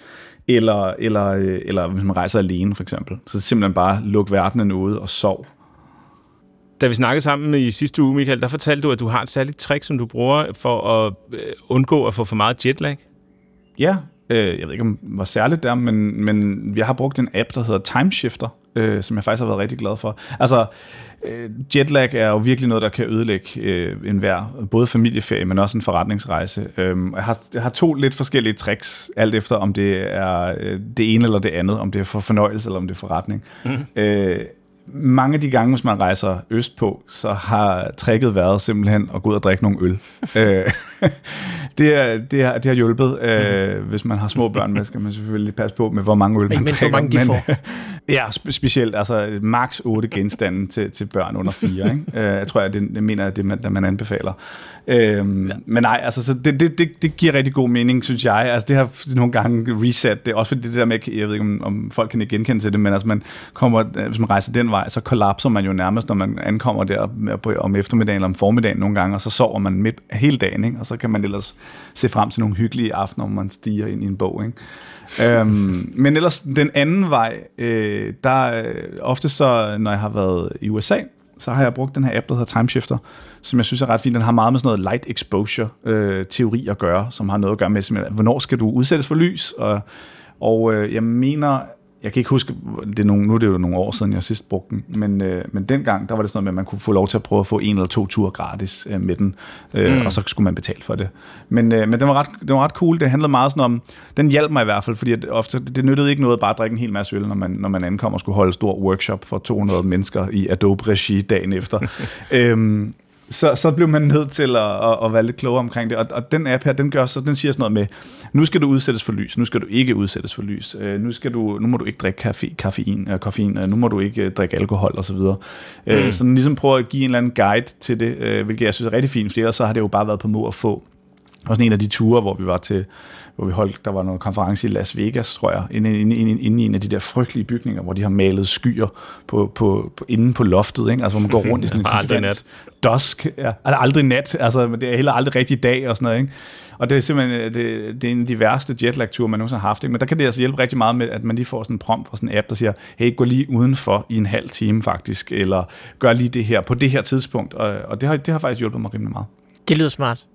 eller, eller, øh, eller hvis man rejser alene for eksempel. Så simpelthen bare luk verdenen ude og sov. Da vi snakkede sammen i sidste uge, Michael, der fortalte du, at du har et særligt trick, som du bruger for at øh, undgå at få for meget jetlag. Ja, øh, jeg ved ikke, om hvor særligt det er, men, men jeg har brugt en app, der hedder Timeshifter, øh, som jeg faktisk har været rigtig glad for. Altså, øh, jetlag er jo virkelig noget, der kan ødelægge øh, enhver, både familieferie, men også en forretningsrejse. Øh, jeg, har, jeg har to lidt forskellige tricks, alt efter om det er øh, det ene eller det andet, om det er for fornøjelse eller om det er forretning. Mm. Øh, mange af de gange, hvis man rejser øst på, så har tricket været simpelthen at gå ud og drikke nogle øl. Øh, det, er, det, har, det har hjulpet. Øh, hvis man har små børn med, skal man selvfølgelig passe på med, hvor mange øl man Men drikker. hvor mange de får. ja, spe- specielt. Altså max 8 genstande til, til børn under 4. Ikke? Øh, jeg tror, jeg, det, det mener jeg, det man, man anbefaler. Øhm, ja. Men nej, altså, så det, det, det, det giver rigtig god mening, synes jeg. Altså, det har nogle gange reset det. Også fordi det der med, jeg ved ikke, om, om folk kan ikke genkende til det, men altså, man kommer, hvis man rejser den vej, så kollapser man jo nærmest, når man ankommer der om eftermiddagen eller om formiddagen nogle gange, og så sover man midt hele dagen, ikke? og så kan man ellers se frem til nogle hyggelige aftener, hvor man stiger ind i en bog. Ikke? øhm, men ellers den anden vej, øh, der øh, ofte så, når jeg har været i USA, så har jeg brugt den her app, der hedder Timeshifter, som jeg synes er ret fint. Den har meget med sådan noget light exposure øh, teori at gøre, som har noget at gøre med, hvornår skal du udsættes for lys, og, og øh, jeg mener, jeg kan ikke huske, det er nogle, nu er det jo nogle år siden, jeg sidst brugte den, men, øh, men dengang, der var det sådan noget med, at man kunne få lov til at prøve at få en eller to ture gratis øh, med den, øh, mm. og så skulle man betale for det. Men, øh, men den, var ret, den var ret cool, det handlede meget sådan om, den hjalp mig i hvert fald, fordi at ofte, det nyttede ikke noget at bare drikke en hel masse øl, når man, når man ankom og skulle holde stor workshop for 200 mennesker i Adobe-regi dagen efter. øhm, så, så blev man nødt til at, at, at være lidt klogere omkring det. Og, og den app her, den, gør så, den siger sådan noget med, nu skal du udsættes for lys, nu skal du ikke udsættes for lys, øh, nu, skal du, nu må du ikke drikke kaffe, kaffein, øh, koffein, øh, nu må du ikke øh, drikke alkohol osv. Så, øh, mm. så den ligesom prøver at give en eller anden guide til det, øh, hvilket jeg synes er rigtig fint, for ellers så har det jo bare været på må at få. Og sådan en af de ture, hvor vi var til, hvor vi holdt, der var noget konference i Las Vegas, tror jeg, inde, inde, inde, inde i en af de der frygtelige bygninger, hvor de har malet skyer på, på, på, inde på loftet, ikke? altså hvor man går rundt i sådan en konstant dusk, ja, altså aldrig nat, altså men det er heller aldrig rigtig dag og sådan noget, ikke? Og det er simpelthen det, det er en af de værste jetlag-ture, man nogensinde har haft, ikke? men der kan det altså hjælpe rigtig meget med, at man lige får sådan en prompt fra sådan en app, der siger, hey, gå lige udenfor i en halv time faktisk, eller gør lige det her på det her tidspunkt, og, og det, har, det har faktisk hjulpet mig rimelig meget. Det lyder smart.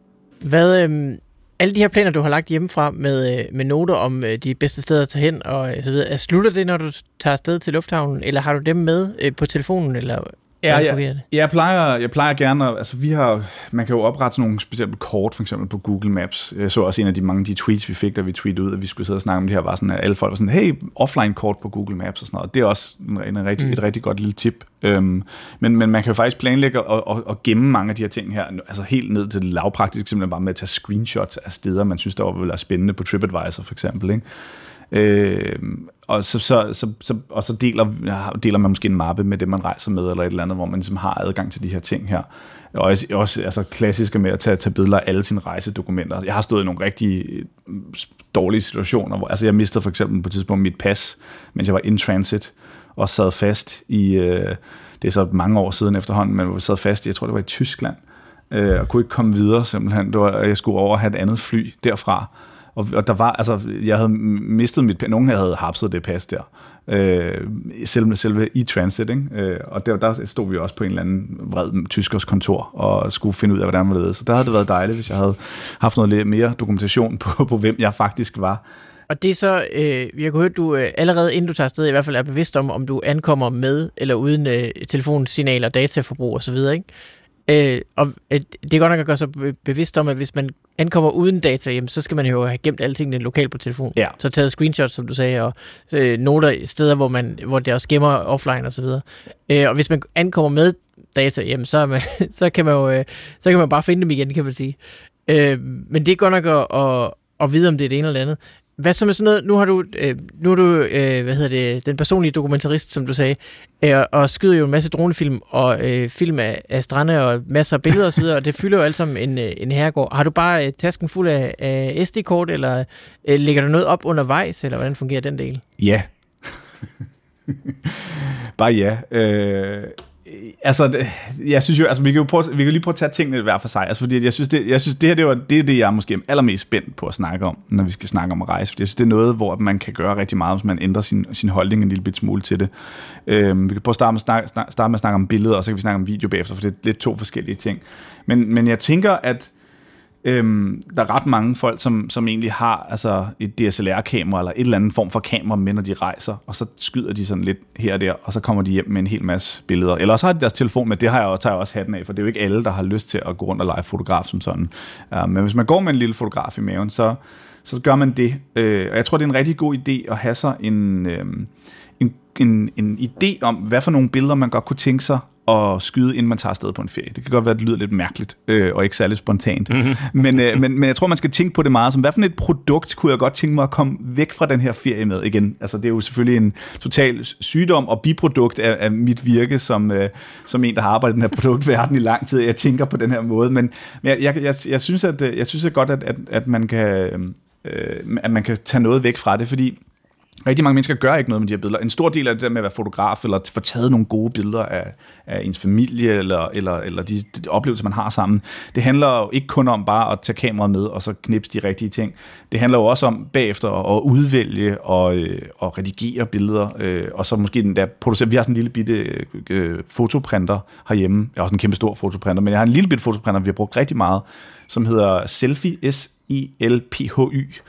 Hvad, øhm, alle de her planer, du har lagt hjemmefra med, øh, med noter om øh, de bedste steder at tage hen og øh, så videre, slutter det, når du tager afsted til lufthavnen, eller har du dem med på telefonen, eller Ja, ja, jeg, plejer, jeg plejer gerne, at, altså vi har, man kan jo oprette sådan nogle specielle kort, for eksempel på Google Maps. Jeg så også en af de mange de tweets, vi fik, da vi tweetede ud, at vi skulle sidde og snakke om det her, var sådan, at alle folk var sådan, hey, offline kort på Google Maps og sådan noget. Det er også en, en, rigtig, mm. et rigtig godt lille tip. Øhm, men, men man kan jo faktisk planlægge og, og, og gemme mange af de her ting her, altså helt ned til det lavpraktiske, simpelthen bare med at tage screenshots af steder, man synes, der var være spændende på TripAdvisor for eksempel, ikke? Øh, og så, så, så, så, og så deler, deler man måske en mappe med det, man rejser med, eller et eller andet, hvor man ligesom har adgang til de her ting her. Og også, også altså, klassiske med at tage, tage billeder af alle sine rejsedokumenter. Jeg har stået i nogle rigtig øh, dårlige situationer, hvor altså, jeg mistede for eksempel på et tidspunkt mit pas, mens jeg var in transit, og sad fast i, øh, det er så mange år siden efterhånden, men jeg sad fast i, jeg tror det var i Tyskland, øh, og kunne ikke komme videre simpelthen. Det var, jeg skulle over og have et andet fly derfra, og, og der var, altså, jeg havde mistet mit pas. Nogen havde hapset det pas der. Øh, selve, selve i transit, ikke? Øh, og der, der stod vi også på en eller anden vred tyskers kontor og skulle finde ud af, hvordan man ledede. Så der havde det været dejligt, hvis jeg havde haft noget lidt mere dokumentation på, på hvem jeg faktisk var. Og det er så, øh, jeg kunne høre, at du øh, allerede inden du tager afsted, i hvert fald er bevidst om, om du ankommer med eller uden øh, telefonsignal og dataforbrug osv., ikke? Øh, og øh, det er godt nok at gøre sig bevidst om, at hvis man ankommer uden data, jamen, så skal man jo have gemt alle tingene lokalt på telefonen. Ja. Så taget screenshots, som du sagde, og øh, noter steder, hvor, man, hvor det også gemmer offline osv. Øh, og hvis man ankommer med data, jamen, så, man, så, kan man jo, øh, så kan man bare finde dem igen, kan man sige. Øh, men det er godt nok at, at, at vide, om det er det ene eller andet. Hvad så med sådan noget, nu har du, øh, nu er du øh, hvad hedder det, den personlige dokumentarist, som du sagde, øh, og skyder jo en masse dronefilm og øh, film af, af strande og masser af billeder osv., og det fylder jo alt sammen en, øh, en herregård. Har du bare øh, tasken fuld af, af SD-kort, eller øh, lægger du noget op undervejs, eller hvordan fungerer den del? Ja. bare ja. Øh, Øh, altså, jeg synes jo, altså, vi kan jo prøve, vi kan lige prøve at tage tingene hver for sig, altså, fordi jeg synes, det, jeg synes, det her, det, var, det er det, jeg er måske allermest spændt på at snakke om, når vi skal snakke om at rejse, fordi jeg synes, det er noget, hvor man kan gøre rigtig meget, hvis man ændrer sin, sin holdning en lille bit smule til det. Øhm, vi kan prøve at starte med, snak, starte med at snakke om billeder, og så kan vi snakke om video bagefter, for det er lidt to forskellige ting. Men, men jeg tænker, at Øhm, der er ret mange folk, som, som egentlig har altså et DSLR-kamera eller et eller andet form for kamera med, når de rejser, og så skyder de sådan lidt her og der, og så kommer de hjem med en hel masse billeder. Eller så har de deres telefon med, det har jeg, tager jeg også hatten af, for det er jo ikke alle, der har lyst til at gå rundt og lege fotograf som sådan. Uh, men hvis man går med en lille fotograf i maven, så, så gør man det. Uh, og jeg tror, det er en rigtig god idé at have sig en, uh, en en, en idé om, hvad for nogle billeder man godt kunne tænke sig at skyde, inden man tager afsted på en ferie. Det kan godt være, at det lyder lidt mærkeligt, øh, og ikke særlig spontant. Mm-hmm. Men, øh, men, men jeg tror, man skal tænke på det meget som, hvad for et produkt kunne jeg godt tænke mig at komme væk fra den her ferie med igen? Altså, det er jo selvfølgelig en total sygdom og biprodukt af, af mit virke som, øh, som en, der har arbejdet i den her produktverden i lang tid. Jeg tænker på den her måde, men, men jeg, jeg, jeg, jeg synes, at øh, jeg synes at godt, at, at, at, man kan, øh, at man kan tage noget væk fra det, fordi Rigtig mange mennesker gør ikke noget med de her billeder. En stor del af det der med at være fotograf, eller få taget nogle gode billeder af, af ens familie, eller, eller, eller de, de oplevelser, man har sammen, det handler jo ikke kun om bare at tage kameraet med, og så knipse de rigtige ting. Det handler jo også om bagefter at udvælge og, øh, og redigere billeder, øh, og så måske den der producere. Vi har sådan en lille bitte øh, fotoprinter herhjemme. Jeg har også en kæmpe stor fotoprinter, men jeg har en lille bitte fotoprinter, vi har brugt rigtig meget, som hedder Selfie, S-I-L-P-H-Y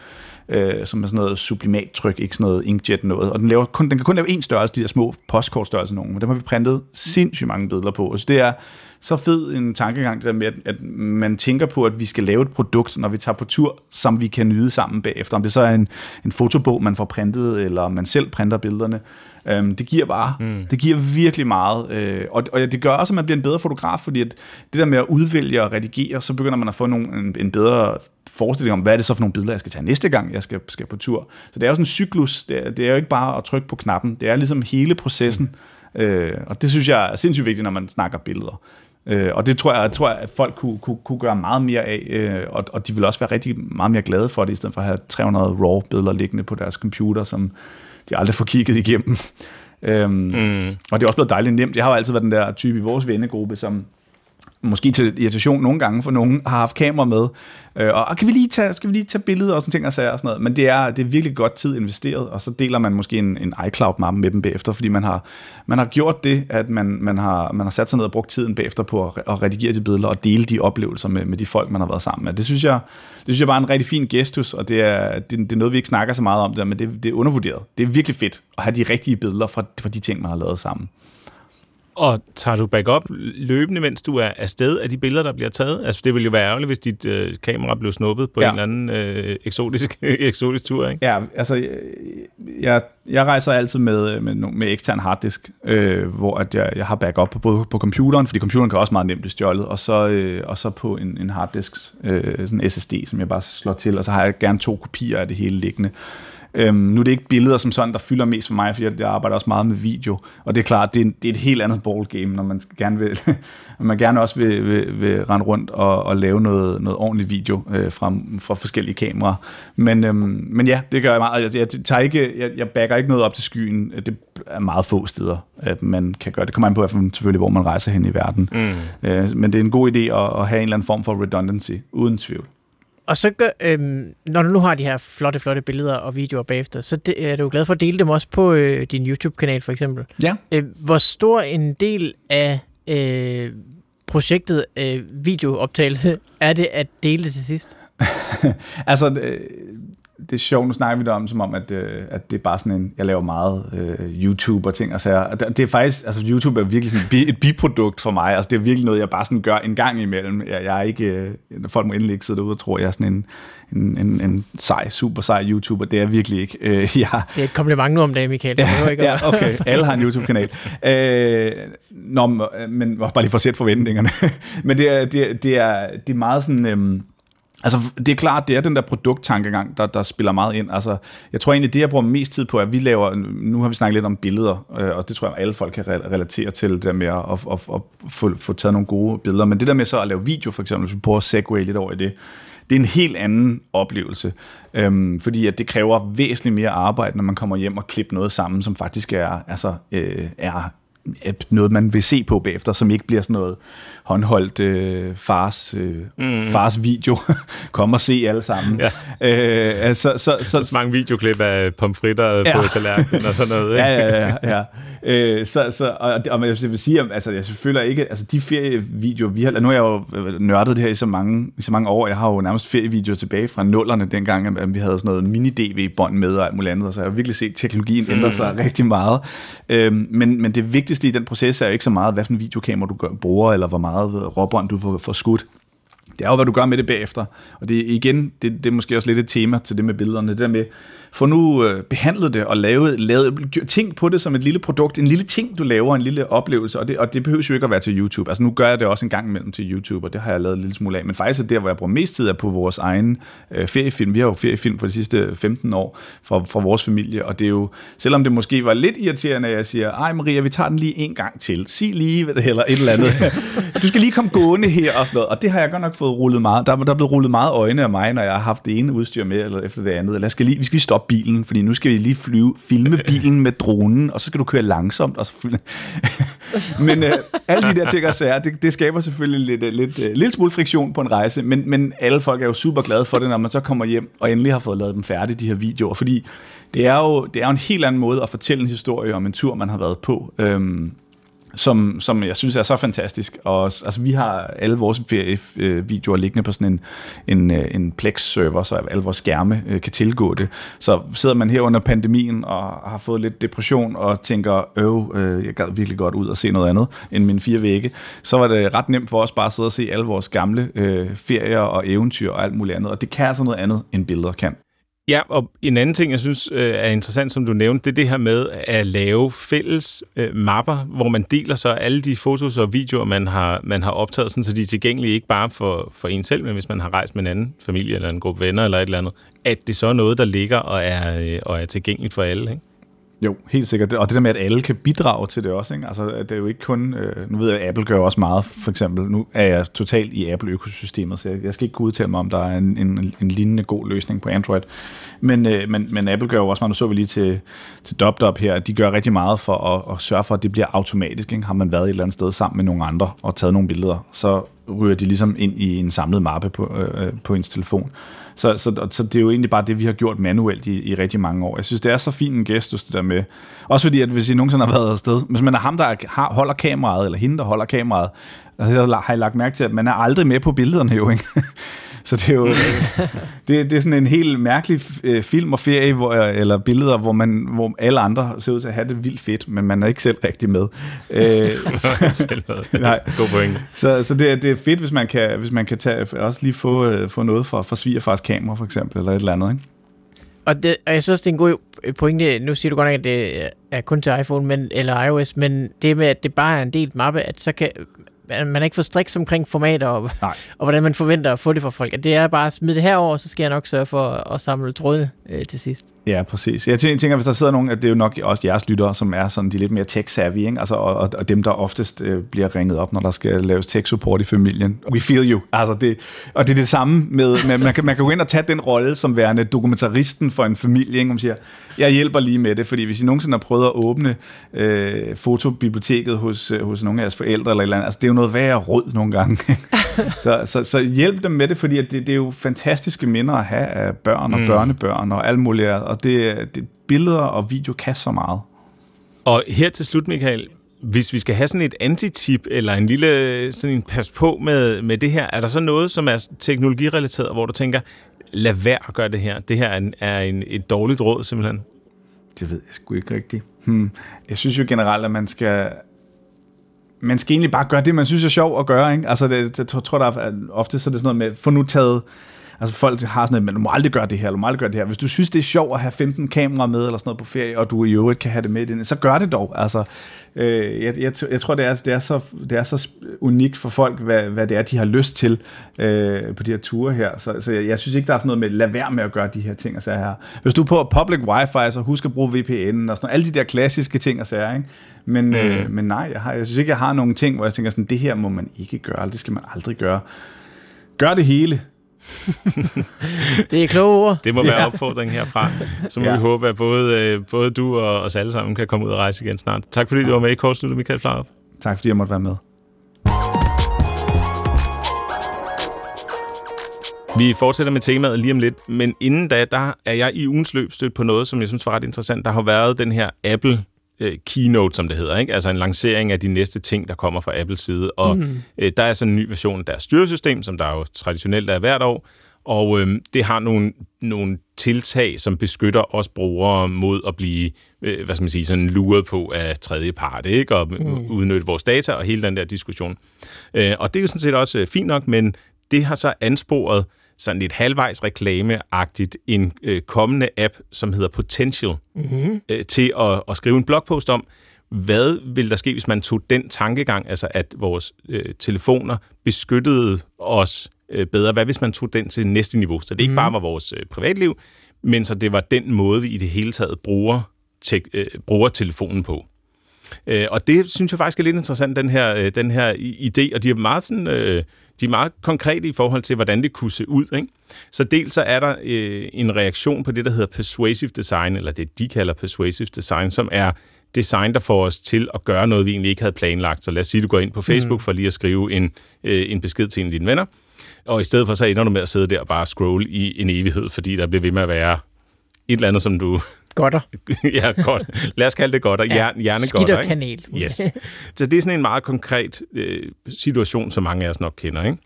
øh, som er sådan noget sublimattryk, ikke sådan noget inkjet noget. Og den, laver kun, den kan kun lave en størrelse, de der små postkortstørrelse nogen. Og dem har vi printet sindssygt mange billeder på. Så det er så fed en tankegang, det der med, at, at man tænker på, at vi skal lave et produkt, når vi tager på tur, som vi kan nyde sammen bagefter. Om det så er en, en fotobog, man får printet, eller man selv printer billederne. Øhm, det giver bare, mm. det giver virkelig meget. Øh, og, og det gør også, at man bliver en bedre fotograf, fordi at det der med at udvælge og redigere, så begynder man at få nogle, en, en bedre forestilling om, hvad er det så for nogle billeder, jeg skal tage næste gang, jeg skal, skal på tur. Så det er jo sådan en cyklus. Det er, det er jo ikke bare at trykke på knappen. Det er ligesom hele processen. Mm. Øh, og det synes jeg er sindssygt vigtigt, når man snakker billeder. Øh, og det tror jeg, jeg tror, at folk kunne, kunne, kunne gøre meget mere af, øh, og, og de vil også være rigtig meget mere glade for det, i stedet for at have 300 RAW-billeder liggende på deres computer, som de aldrig får kigget igennem. øhm, mm. Og det er også blevet dejligt nemt. Jeg har jo altid været den der type i vores vennegruppe, som måske til irritation nogle gange, for nogen har haft kamera med, øh, og og kan vi lige tage, skal vi lige tage billeder og sådan ting og sager og sådan noget, men det er, det er virkelig godt tid investeret, og så deler man måske en, en iCloud-mappe med dem bagefter, fordi man har, man har gjort det, at man, man, har, man har sat sig ned og brugt tiden bagefter på at, at redigere de billeder og dele de oplevelser med, med de folk, man har været sammen med. Det synes jeg, det synes jeg bare er en rigtig fin gestus, og det er, det, det er noget, vi ikke snakker så meget om, det, men det, det er undervurderet. Det er virkelig fedt at have de rigtige billeder fra, fra de ting, man har lavet sammen. Og tager du backup løbende, mens du er afsted af de billeder, der bliver taget? Altså, det ville jo være ærgerligt, hvis dit øh, kamera blev snuppet på ja. en eller anden øh, eksotisk, eksotisk tur, ikke? Ja, altså, jeg, jeg rejser altid med, med, med ekstern harddisk, øh, hvor at jeg, jeg har backup på, både på computeren, fordi computeren kan også meget nemt blive stjålet, og så, øh, og så på en, en harddisk, øh, sådan en SSD, som jeg bare slår til, og så har jeg gerne to kopier af det hele liggende. Øhm, nu er det ikke billeder som sådan, der fylder mest for mig, fordi jeg, jeg arbejder også meget med video, og det er klart, det er, det er et helt andet ballgame, når man gerne vil, man gerne også vil, vil, vil rende rundt og, og lave noget, noget ordentligt video øh, fra, fra forskellige kameraer. Men, øhm, men ja, det gør jeg meget. Jeg, jeg, tager ikke, jeg, jeg backer ikke noget op til skyen. Det er meget få steder, at man kan gøre det. Det kommer an på, selvfølgelig, hvor man rejser hen i verden. Mm. Øh, men det er en god idé at, at have en eller anden form for redundancy, uden tvivl. Og så gør, øhm, når du nu har de her flotte, flotte billeder og videoer bagefter, så det, er du glad for at dele dem også på øh, din YouTube-kanal for eksempel. Ja. Øh, hvor stor en del af øh, projektet øh, videooptagelse er det at dele det til sidst? altså, det, er sjovt, nu snakker vi det om, som om, at, øh, at det er bare sådan en, jeg laver meget øh, YouTube og ting og sager. Det, det er faktisk, altså YouTube er virkelig sådan et, bi, et biprodukt for mig. Altså det er virkelig noget, jeg bare sådan gør en gang imellem. Jeg, jeg er ikke, øh, folk må endelig ikke sidde derude og tro, at jeg er sådan en, en, en, en sej, super sej YouTuber. Det er jeg virkelig ikke. Øh, jeg, det er et kompliment nu om dagen, Michael. Ja, ikke ja, okay. Alle har en YouTube-kanal. øh, nå, men bare lige for at sætte forventningerne. men det er, det, er, det, er, det er meget sådan... Øh, Altså, det er klart, det er den der produkttankegang, der, der spiller meget ind. Altså, jeg tror egentlig, det jeg bruger mest tid på, at vi laver, nu har vi snakket lidt om billeder, øh, og det tror jeg, alle folk kan relatere til, det der med at, at, at, at få, få taget nogle gode billeder. Men det der med så at lave video, for eksempel, hvis vi prøver at segue lidt over i det, det er en helt anden oplevelse, øhm, fordi at det kræver væsentligt mere arbejde, når man kommer hjem og klipper noget sammen, som faktisk er, altså, øh, er noget, man vil se på bagefter, som ikke bliver sådan noget håndholdt øh, fars, øh, mm. fars video. Kom og se alle sammen. Ja. Øh, altså, så, så, så, mange videoklip af pomfritter ja. på tallerkenen og sådan noget. Ikke? Ja, ja, ja. ja. Øh, så, så, og, og jeg vil sige, altså, jeg føler ikke, altså de ferievideoer, vi har, nu har jeg jo nørdet det her i så mange, i så mange år, jeg har jo nærmest ferievideoer tilbage fra nullerne, dengang at vi havde sådan noget mini-DV-bånd med og alt muligt andet, så jeg har virkelig set teknologien ændre sig mm. rigtig meget. Øh, men, men det vigtigste i den proces er jo ikke så meget, hvad for en videokamera du gør, bruger, eller hvor meget Øh, råbånd du får, får skudt. Det er jo, hvad du gør med det bagefter. Og det er igen, det, det er måske også lidt et tema til det med billederne. Det der med, få nu øh, behandlet det og lavet, lavet ting på det som et lille produkt, en lille ting, du laver, en lille oplevelse, og det, og det behøver jo ikke at være til YouTube. Altså nu gør jeg det også en gang imellem til YouTube, og det har jeg lavet en lille smule af, men faktisk er der, hvor jeg bruger mest tid, er på vores egen øh, feriefilm. Vi har jo feriefilm for de sidste 15 år fra, fra vores familie, og det er jo, selvom det måske var lidt irriterende, at jeg siger, ej Maria, vi tager den lige en gang til. Sig lige, hvad det heller et eller andet. du skal lige komme gående her og sådan noget, og det har jeg godt nok fået rullet meget. Der, der er blevet rullet meget øjne af mig, når jeg har haft det ene udstyr med, eller efter det andet. Eller jeg skal lige, vi skal lige stoppe bilen, fordi nu skal vi lige flyve, filme bilen med dronen, og så skal du køre langsomt. Og så fylde. men øh, alle de der ting og sager, det, det skaber selvfølgelig lidt, øh, lidt, lidt, lidt smule friktion på en rejse, men, men alle folk er jo super glade for det, når man så kommer hjem og endelig har fået lavet dem færdige, de her videoer, fordi det er jo, det er jo en helt anden måde at fortælle en historie om en tur, man har været på. Øhm, som, som jeg synes er så fantastisk. Og, altså, vi har alle vores videoer liggende på sådan en, en, øh, en Plex-server, så alle vores skærme øh, kan tilgå det. Så sidder man her under pandemien og har fået lidt depression og tænker, øv, øh, jeg gad virkelig godt ud og se noget andet end mine fire vægge, så var det ret nemt for os bare at sidde og se alle vores gamle øh, ferier og eventyr og alt muligt andet. Og det kan altså noget andet, end billeder kan. Ja, og en anden ting, jeg synes øh, er interessant, som du nævnte, det er det her med at lave fælles øh, mapper, hvor man deler så alle de fotos og videoer, man har, man har optaget, sådan, så de er tilgængelige ikke bare for, for en selv, men hvis man har rejst med en anden familie eller en gruppe venner eller et eller andet, at det så er noget, der ligger og er, øh, og er tilgængeligt for alle. Ikke? Jo, helt sikkert. Og det der med, at alle kan bidrage til det også. Ikke? Altså, det er jo ikke kun... Øh, nu ved jeg, at Apple gør også meget, for eksempel. Nu er jeg totalt i Apple-økosystemet, så jeg, jeg skal ikke kunne udtale mig, om der er en, en, en lignende god løsning på Android. Men, øh, men, men Apple gør jo også meget, nu så vi lige til, til DubDub her, at de gør rigtig meget for at, at sørge for, at det bliver automatisk. Ikke? Har man været et eller andet sted sammen med nogle andre og taget nogle billeder, så ryger de ligesom ind i en samlet mappe på, øh, øh på ens telefon. Så, så, så det er jo egentlig bare det, vi har gjort manuelt i, i rigtig mange år. Jeg synes, det er så fin en gestus, det der med. Også fordi, at hvis I nogensinde har været afsted, hvis man er ham, der har, holder kameraet, eller hende, der holder kameraet, så har I lagt mærke til, at man er aldrig med på billederne jo, ikke? Så det er jo det, det er sådan en helt mærkelig øh, film og ferie, hvor, eller billeder, hvor, man, hvor alle andre ser ud til at have det vildt fedt, men man er ikke selv rigtig med. Øh, selv med. Nej. God point. Så, så det, er, det er fedt, hvis man kan, hvis man kan tage, også lige få, øh, få noget fra, fra svigerfars kamera, for eksempel, eller et eller andet, ikke? Og, det, og jeg synes, det er en god pointe. Nu siger du godt nok, at det er kun til iPhone men, eller iOS, men det med, at det bare er en delt mappe, at så kan man er ikke for striks omkring formater og, og hvordan man forventer at få det fra folk. Det er bare at smide det herover, så skal jeg nok sørge for at samle tråde øh, til sidst. Ja, præcis. Jeg tænker, hvis der sidder nogen, at det er jo nok også jeres lyttere, som er sådan de lidt mere tech-savvy, ikke? Altså, og, og, og dem, der oftest øh, bliver ringet op, når der skal laves tech-support i familien. We feel you. Altså det, og det er det samme med, med man, kan, man kan gå ind og tage den rolle som værende dokumentaristen for en familie, ikke? Man siger, jeg hjælper lige med det, fordi hvis I nogensinde har prøvet at åbne øh, fotobiblioteket hos, øh, hos nogle af jeres forældre eller et eller andet, altså det er jo noget værre råd nogle gange. så, så, så hjælp dem med det, fordi det, det er jo fantastiske minder at have af børn og mm. børnebørn og alt muligt, og det, det billeder og video kan så meget. Og her til slut, Michael, hvis vi skal have sådan et antitip eller en lille sådan en pas på med, med det her, er der så noget, som er teknologirelateret, hvor du tænker, lad være at gøre det her. Det her er, en, er en, et dårligt råd simpelthen. Det ved jeg sgu ikke rigtigt. Hmm. Jeg synes jo generelt, at man skal man skal egentlig bare gøre det, man synes er sjovt at gøre. Ikke? Altså, det, jeg tror, der er, ofte så er det sådan noget med, få nu taget Altså folk har sådan noget, men du må aldrig gøre det her, du må aldrig gøre det her. Hvis du synes, det er sjovt at have 15 kameraer med, eller sådan noget på ferie, og du i øvrigt kan have det med, så gør det dog. Altså, øh, jeg, jeg, jeg, tror, det er, det, er så, det er så unikt for folk, hvad, hvad det er, de har lyst til øh, på de her ture her. Så, så jeg, jeg synes ikke, der er sådan noget med, lad være med at gøre de her ting og sager her. Hvis du er på public wifi, så husk at bruge VPN og sådan noget, alle de der klassiske ting og sager, ikke? Men, mm. øh, men nej, jeg, har, jeg synes ikke, jeg har nogle ting, hvor jeg tænker sådan, det her må man ikke gøre, det skal man aldrig gøre. Gør det hele, det er kloge ord. Det må være ja. opfordringen herfra. Så må ja. vi håbe, at både, øh, både du og os alle sammen kan komme ud og rejse igen snart. Tak fordi du var med i kortsluttet, Michael Flarup. Tak fordi jeg måtte være med. Vi fortsætter med temaet lige om lidt, men inden da, der er jeg i ugens løb stødt på noget, som jeg synes var ret interessant. Der har været den her Apple øh, keynote, som det hedder, ikke? altså en lancering af de næste ting, der kommer fra Apples side. Og mm. øh, der er sådan en ny version af deres styresystem, som der jo traditionelt er hvert år, og øh, det har nogle, nogle tiltag, som beskytter os brugere mod at blive, øh, hvad skal man sige, sådan luret på af tredje part, ikke? og mm. udnytte vores data og hele den der diskussion. Øh, og det er jo sådan set også øh, fint nok, men det har så ansporet sådan lidt halvvejs reklameagtigt en øh, kommende app, som hedder Potential, mm-hmm. øh, til at, at skrive en blogpost om, hvad vil der ske, hvis man tog den tankegang, altså at vores øh, telefoner beskyttede os øh, bedre? Hvad hvis man tog den til næste niveau? Så det ikke mm. bare var vores øh, privatliv, men så det var den måde, vi i det hele taget bruger, te, øh, bruger telefonen på. Øh, og det synes jeg faktisk er lidt interessant, den her, øh, den her idé, og de er meget sådan... Øh, de er meget konkrete i forhold til, hvordan det kunne se ud. Ikke? Så dels så er der øh, en reaktion på det, der hedder persuasive design, eller det de kalder persuasive design, som er design, der får os til at gøre noget, vi egentlig ikke havde planlagt. Så lad os sige, du går ind på Facebook mm. for lige at skrive en, øh, en besked til en af dine venner, og i stedet for så ender du med at sidde der og bare scrolle i en evighed, fordi der bliver ved med at være et eller andet, som du... Godter. ja, godt. Lad os kalde det godter. Ja, Hjerne, kanel. Yes. Så det er sådan en meget konkret øh, situation, som mange af os nok kender, ikke?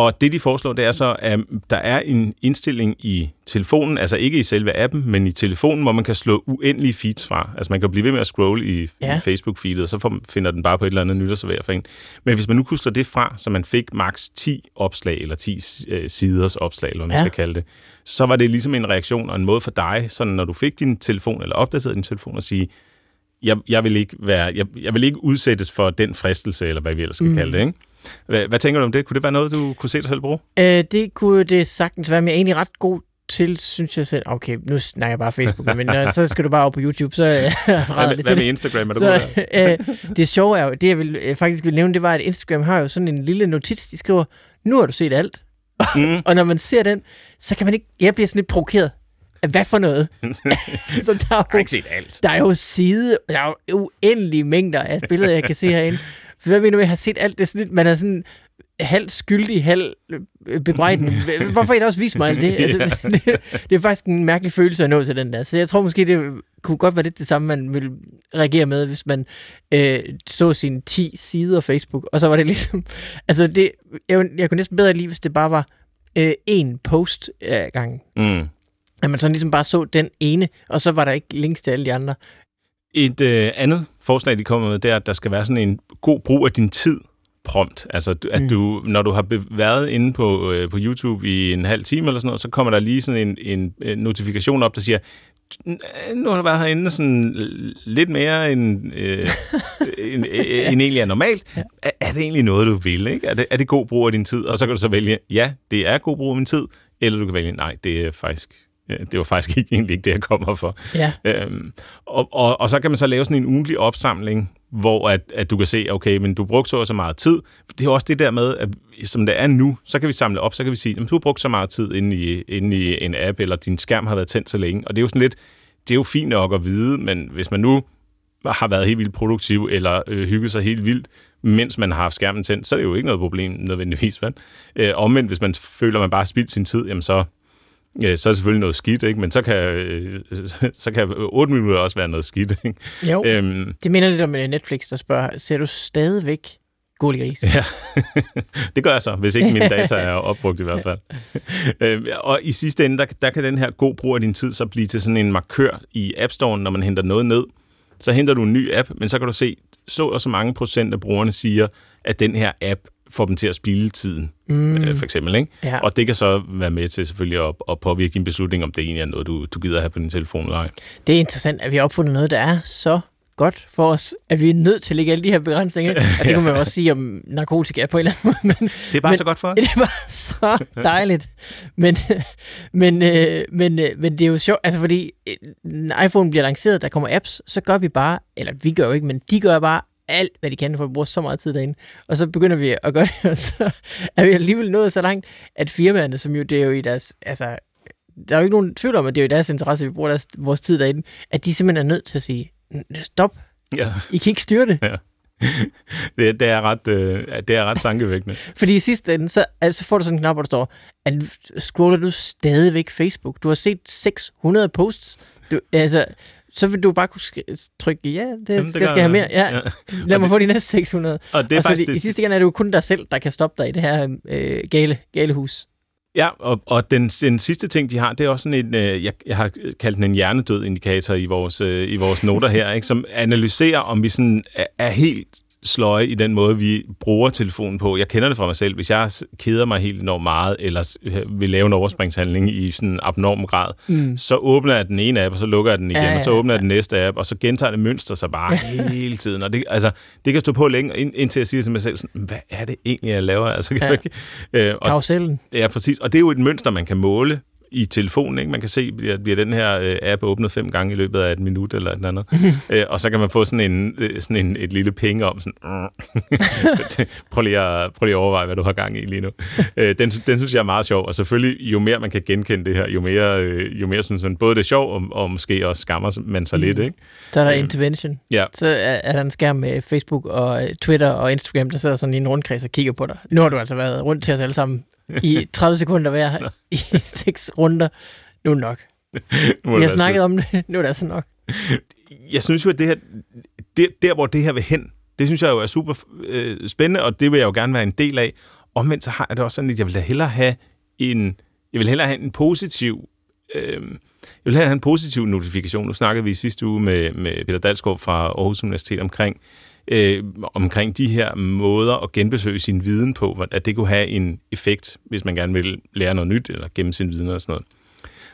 Og det, de foreslår, det er så, at der er en indstilling i telefonen, altså ikke i selve appen, men i telefonen, hvor man kan slå uendelige feeds fra. Altså man kan blive ved med at scrolle i, ja. i Facebook-feedet, og så får, finder den bare på et eller andet nytårsserver for en. Men hvis man nu kunne slå det fra, så man fik maks 10 opslag, eller 10 øh, siders opslag, eller hvad man ja. skal kalde det, så var det ligesom en reaktion og en måde for dig, sådan når du fik din telefon, eller opdateret din telefon, at sige, jeg, jeg, vil ikke være, jeg, jeg vil ikke udsættes for den fristelse, eller hvad vi ellers skal mm. kalde det, ikke? Hvad, hvad tænker du om det? Kunne det være noget, du kunne se dig selv bruge? Øh, det kunne det sagtens være, men jeg er egentlig ret god til, synes jeg selv. Okay, nu snakker jeg bare Facebook, men øh, så skal du bare op på YouTube, så øh, hvad, hvad med Instagram? Er du så, øh, det sjove er jo, det jeg vil, jeg faktisk vil nævne, det var, at Instagram har jo sådan en lille notits, de skriver, nu har du set alt. Mm. og når man ser den, så kan man ikke, jeg bliver sådan lidt provokeret. Hvad for noget? så der er jo, jeg har ikke set alt. Der er jo side, der er jo uendelige mængder af billeder, jeg kan se herinde. Hvad mener du, jeg har set alt det? Sådan, man er sådan halv skyldig, halv øh, bebrejdende. Hvorfor I også vise mig alt det? Altså, det? Det er faktisk en mærkelig følelse at nå til den der. Så jeg tror måske, det kunne godt være lidt det samme, man ville reagere med, hvis man øh, så sine 10 sider Facebook, og så var det ligesom... Altså, det, jeg, jeg kunne næsten bedre lide, hvis det bare var øh, en post ad gangen. Mm. At man sådan ligesom bare så den ene, og så var der ikke links til alle de andre. Et øh, andet forslag, de kommer med, det er, at der skal være sådan en god brug af din tid prompt. Altså, at mm. du, når du har været inde på, øh, på YouTube i en halv time eller sådan noget, så kommer der lige sådan en, en, en notifikation op, der siger, nu har du været herinde sådan lidt mere end, øh, end, øh, end egentlig er normalt. Er, er det egentlig noget, du vil? Ikke? Er, det, er det god brug af din tid? Og så kan du så vælge, ja, det er god brug af min tid, eller du kan vælge, nej, det er faktisk det var faktisk ikke, egentlig ikke det, jeg kommer for. Ja. Øhm, og, og, og så kan man så lave sådan en ugentlig opsamling, hvor at, at du kan se, okay, men du brugte så så meget tid. Det er også det der med, at som det er nu, så kan vi samle op, så kan vi sige, at du har brugt så meget tid inde i, inde i en app, eller din skærm har været tændt så længe. Og det er jo sådan lidt, det er jo fint nok at vide, men hvis man nu har været helt vildt produktiv, eller øh, hygget sig helt vildt, mens man har haft skærmen tændt, så er det jo ikke noget problem nødvendigvis. Vel? Øh, omvendt, hvis man føler, at man bare har spildt sin tid, jamen så, Ja, så er det selvfølgelig noget skidt, ikke? men så kan, øh, så kan 8 minutter også være noget skidt. Ikke? Jo, øhm, det minder lidt om øh, Netflix, der spørger, ser du stadigvæk Gulli Gris? Ja, det gør jeg så, hvis ikke mine data er opbrugt i hvert fald. øhm, og i sidste ende, der, der kan den her god brug af din tid så blive til sådan en markør i App Store, når man henter noget ned. Så henter du en ny app, men så kan du se, så og så mange procent af brugerne siger, at den her app får dem til at spille tiden, mm. øh, for eksempel. Ikke? Ja. Og det kan så være med til selvfølgelig at, at påvirke din beslutning, om det egentlig er noget, du, du gider have på din telefon eller ej. Det er interessant, at vi har opfundet noget, der er så godt for os, at vi er nødt til at lægge alle de her begrænsninger. Og det kunne man også sige om narkotika på en eller anden måde. Men, det er bare men, så godt for os. Det er bare så dejligt. men, men, øh, men, øh, men det er jo sjovt, altså fordi øh, iPhone bliver lanceret, der kommer apps, så gør vi bare, eller vi gør jo ikke, men de gør bare alt, hvad de kan, for at bruge så meget tid derinde. Og så begynder vi at gøre det, og så er vi alligevel nået så langt, at firmaerne, som jo, det er jo i deres, altså, der er jo ikke nogen tvivl om, at det er jo i deres interesse, at vi bruger deres, vores tid derinde, at de simpelthen er nødt til at sige, stop, ja. I kan ikke styre det. Ja. Det, det, er ret, øh, det er ret tankevækkende. Fordi i sidste ende, så altså får du sådan en knap, hvor der står, at scroller du stadigvæk Facebook. Du har set 600 posts. Du, altså, så vil du bare kunne trykke, ja, det, Jamen, det skal, skal have mere. Ja. ja. Lad mig det, få de næste 600. Og, det er og faktisk så det, i sidste ende er det jo kun dig selv, der kan stoppe dig i det her øh, gale, gale hus. Ja, og, og den, den sidste ting, de har, det er også sådan en, øh, jeg, jeg har kaldt den en hjernedød indikator i vores, øh, i vores noter her, ikke, som analyserer, om vi sådan er, er helt sløje i den måde, vi bruger telefonen på. Jeg kender det fra mig selv. Hvis jeg keder mig helt enormt meget, eller vil lave en overspringshandling i sådan en abnorm grad, mm. så åbner jeg den ene app, og så lukker jeg den igen, ja, ja, og så åbner ja. jeg den næste app, og så gentager det mønster sig bare hele tiden. Og det, altså, det kan stå på længe, indtil jeg siger til mig selv, sådan, hvad er det egentlig, jeg laver? Altså, kan ja. ikke, øh, og, Karusellen. Ja, præcis. Og det er jo et mønster, man kan måle i telefonen. Ikke? Man kan se, at bliver den her øh, app åbnet fem gange i løbet af et minut eller et andet. øh, og så kan man få sådan, en, øh, sådan en, et lille penge om. Sådan, prøv, lige at, prøv lige at overveje, hvad du har gang i lige nu. øh, den, den synes jeg er meget sjov. Og selvfølgelig, jo mere man kan genkende det her, jo mere, øh, jo mere synes man både det er sjov, og, og måske også skammer man sig mm. lidt. Ikke? Så er der øh, intervention. Ja. Så er, er der en skærm med Facebook og Twitter og Instagram, der sidder sådan i en rundkreds og kigger på dig. Nu har du altså været rundt til os alle sammen i 30 sekunder hver i seks runder. Nu er nok. Nu Vi har snakket om det. Nu er det altså nok. Jeg synes jo, at det her, der, der hvor det her vil hen, det synes jeg jo er super øh, spændende, og det vil jeg jo gerne være en del af. Omvendt så har jeg det også sådan, at jeg vil da hellere have en, jeg vil hellere have en positiv, øh, jeg vil have en positiv notifikation. Nu snakkede vi sidste uge med, med Peter Dalsgaard fra Aarhus Universitet omkring, øh, omkring de her måder at genbesøge sin viden på, at det kunne have en effekt, hvis man gerne vil lære noget nyt, eller gemme sin viden og sådan noget.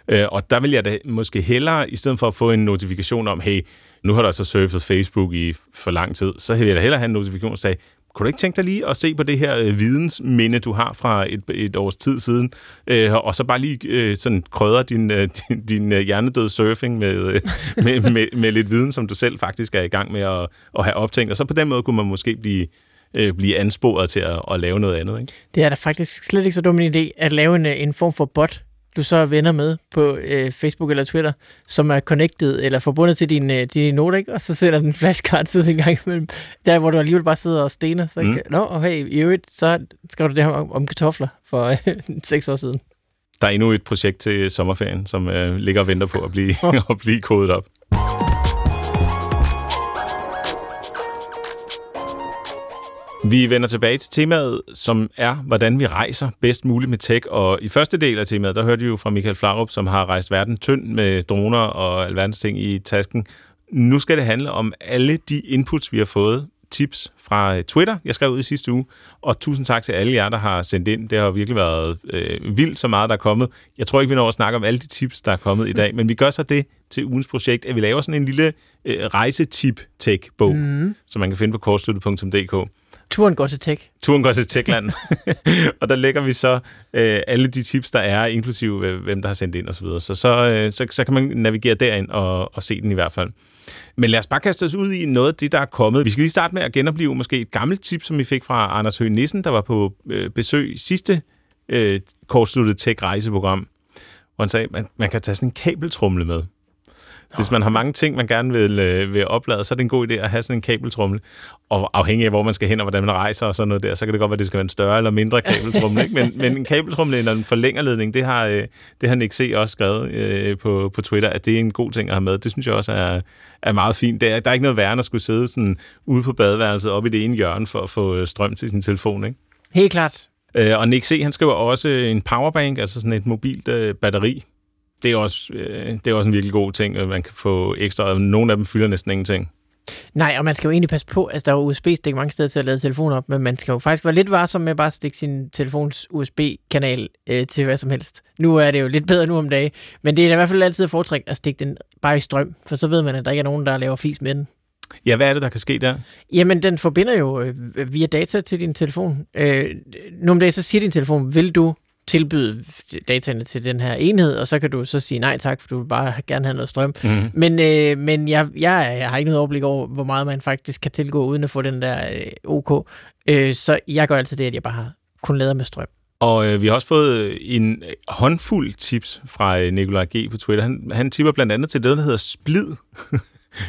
Øh, og der vil jeg da måske hellere, i stedet for at få en notifikation om, hey, nu har du altså surfet Facebook i for lang tid, så vil jeg da hellere have en notifikation, der sagde, kunne du ikke tænke dig lige at se på det her øh, vidensminde, du har fra et, et års tid siden, øh, og så bare lige øh, sådan krydre din, øh, din, din øh, hjernedøde surfing med, øh, med, med, med lidt viden, som du selv faktisk er i gang med at, at have optænkt, og så på den måde kunne man måske blive øh, blive ansporet til at, at lave noget andet. Ikke? Det er da faktisk slet ikke så dum en idé at lave en, øh, en form for bot, du så er venner med på øh, Facebook eller Twitter, som er connected eller forbundet til din, øh, din note, ikke? og så sender den flashcards ud en gang imellem, der hvor du alligevel bare sidder og stener. Så, mm. Nå, og hey, i øvrigt, så skrev du det her om, om kartofler for øh, seks år siden. Der er endnu et projekt til sommerferien, som øh, ligger og venter på at blive, at blive kodet op. Vi vender tilbage til temaet, som er, hvordan vi rejser bedst muligt med tech. Og i første del af temaet, der hørte vi jo fra Michael Flarup, som har rejst verden tynd med droner og alverdens ting i tasken. Nu skal det handle om alle de inputs, vi har fået, tips fra Twitter, jeg skrev ud i sidste uge, og tusind tak til alle jer, der har sendt ind. Det har virkelig været øh, vildt så meget, der er kommet. Jeg tror ikke, vi når at snakke om alle de tips, der er kommet i dag, men vi gør så det til ugens projekt, at vi laver sådan en lille øh, rejsetip-tech-bog, mm. som man kan finde på kortsluttet.dk. Turen går til tech. Turen går til techland. og der lægger vi så øh, alle de tips, der er, inklusive øh, hvem der har sendt ind osv. Så, så, så, øh, så, så kan man navigere derind og, og se den i hvert fald. Men lad os bare kaste os ud i noget af det, der er kommet. Vi skal lige starte med at genopleve måske et gammelt tip, som vi fik fra Anders Høgh Nissen, der var på øh, besøg sidste øh, kortsluttet tech-rejseprogram, hvor han sagde, at man, man kan tage sådan en kabeltrumle med. Hvis man har mange ting, man gerne vil, øh, vil oplade, så er det en god idé at have sådan en kabeltrumle. Og afhængig af, hvor man skal hen og hvordan man rejser og sådan noget der, så kan det godt være, at det skal være en større eller mindre kabeltrumle. ikke? Men, men en kabeltrumle eller en forlængerledning, det har, øh, det har Nick C. også skrevet øh, på, på Twitter, at det er en god ting at have med. Det synes jeg også er, er meget fint. Der, der er ikke noget værre, at skulle sidde sådan ude på badeværelset op i det ene hjørne for at få øh, strøm til sin telefon. Ikke? Helt klart. Øh, og Nick C. han skriver også en powerbank, altså sådan et mobilt øh, batteri, det er, også, øh, det er også en virkelig god ting, at man kan få ekstra. Nogle af dem fylder næsten ingenting. Nej, og man skal jo egentlig passe på, altså der er USB-stik mange steder til at lade telefoner op, men man skal jo faktisk være lidt varsom med bare at stikke sin telefons USB-kanal øh, til hvad som helst. Nu er det jo lidt bedre nu om dagen, men det er i hvert fald altid at foretrække at stikke den bare i strøm, for så ved man, at der ikke er nogen, der laver fis med den. Ja, hvad er det, der kan ske der? Jamen, den forbinder jo øh, via data til din telefon. Øh, nogle om dagen, så siger din telefon, vil du tilbyde dataene til den her enhed, og så kan du så sige nej tak, for du vil bare gerne have noget strøm. Mm. Men, øh, men jeg, jeg, jeg har ikke noget overblik over, hvor meget man faktisk kan tilgå, uden at få den der øh, OK. Øh, så jeg gør altid det, at jeg bare har kun lader med strøm. Og øh, vi har også fået en håndfuld tips fra øh, Nikolaj G. på Twitter. Han, han tipper blandt andet til det, der hedder Splid.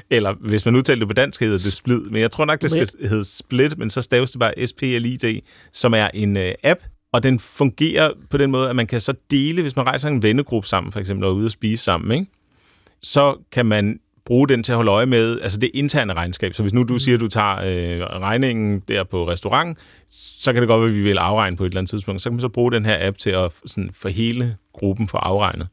Eller hvis man udtaler det på dansk, hedder det Splid. Men jeg tror nok, det skal hedde Split, men så staves det bare S-P-L-I-D, som er en øh, app, og den fungerer på den måde, at man kan så dele, hvis man rejser en vennegruppe sammen, for eksempel, og er ude og spise sammen, ikke? så kan man bruge den til at holde øje med, altså det interne regnskab. Så hvis nu du mm. siger, at du tager øh, regningen der på restaurant, så kan det godt være, at vi vil afregne på et eller andet tidspunkt. Så kan man så bruge den her app til at sådan, for hele gruppen få afregnet.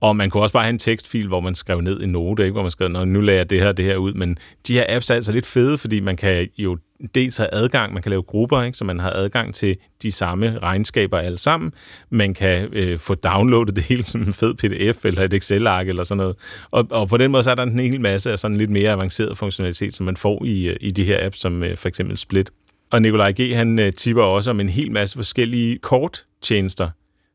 Og man kunne også bare have en tekstfil, hvor man skrev ned en note, ikke? hvor man skrev, nu lader jeg det her det her ud. Men de her apps er altså lidt fede, fordi man kan jo dels har adgang, man kan lave grupper, ikke? så man har adgang til de samme regnskaber alle sammen. Man kan øh, få downloadet det hele som en fed pdf eller et Excel-ark eller sådan noget. Og, og på den måde så er der en hel masse af sådan lidt mere avanceret funktionalitet, som man får i, øh, i de her apps, som øh, for eksempel Split. Og Nikolaj G. han øh, tipper også om en hel masse forskellige korttjenester,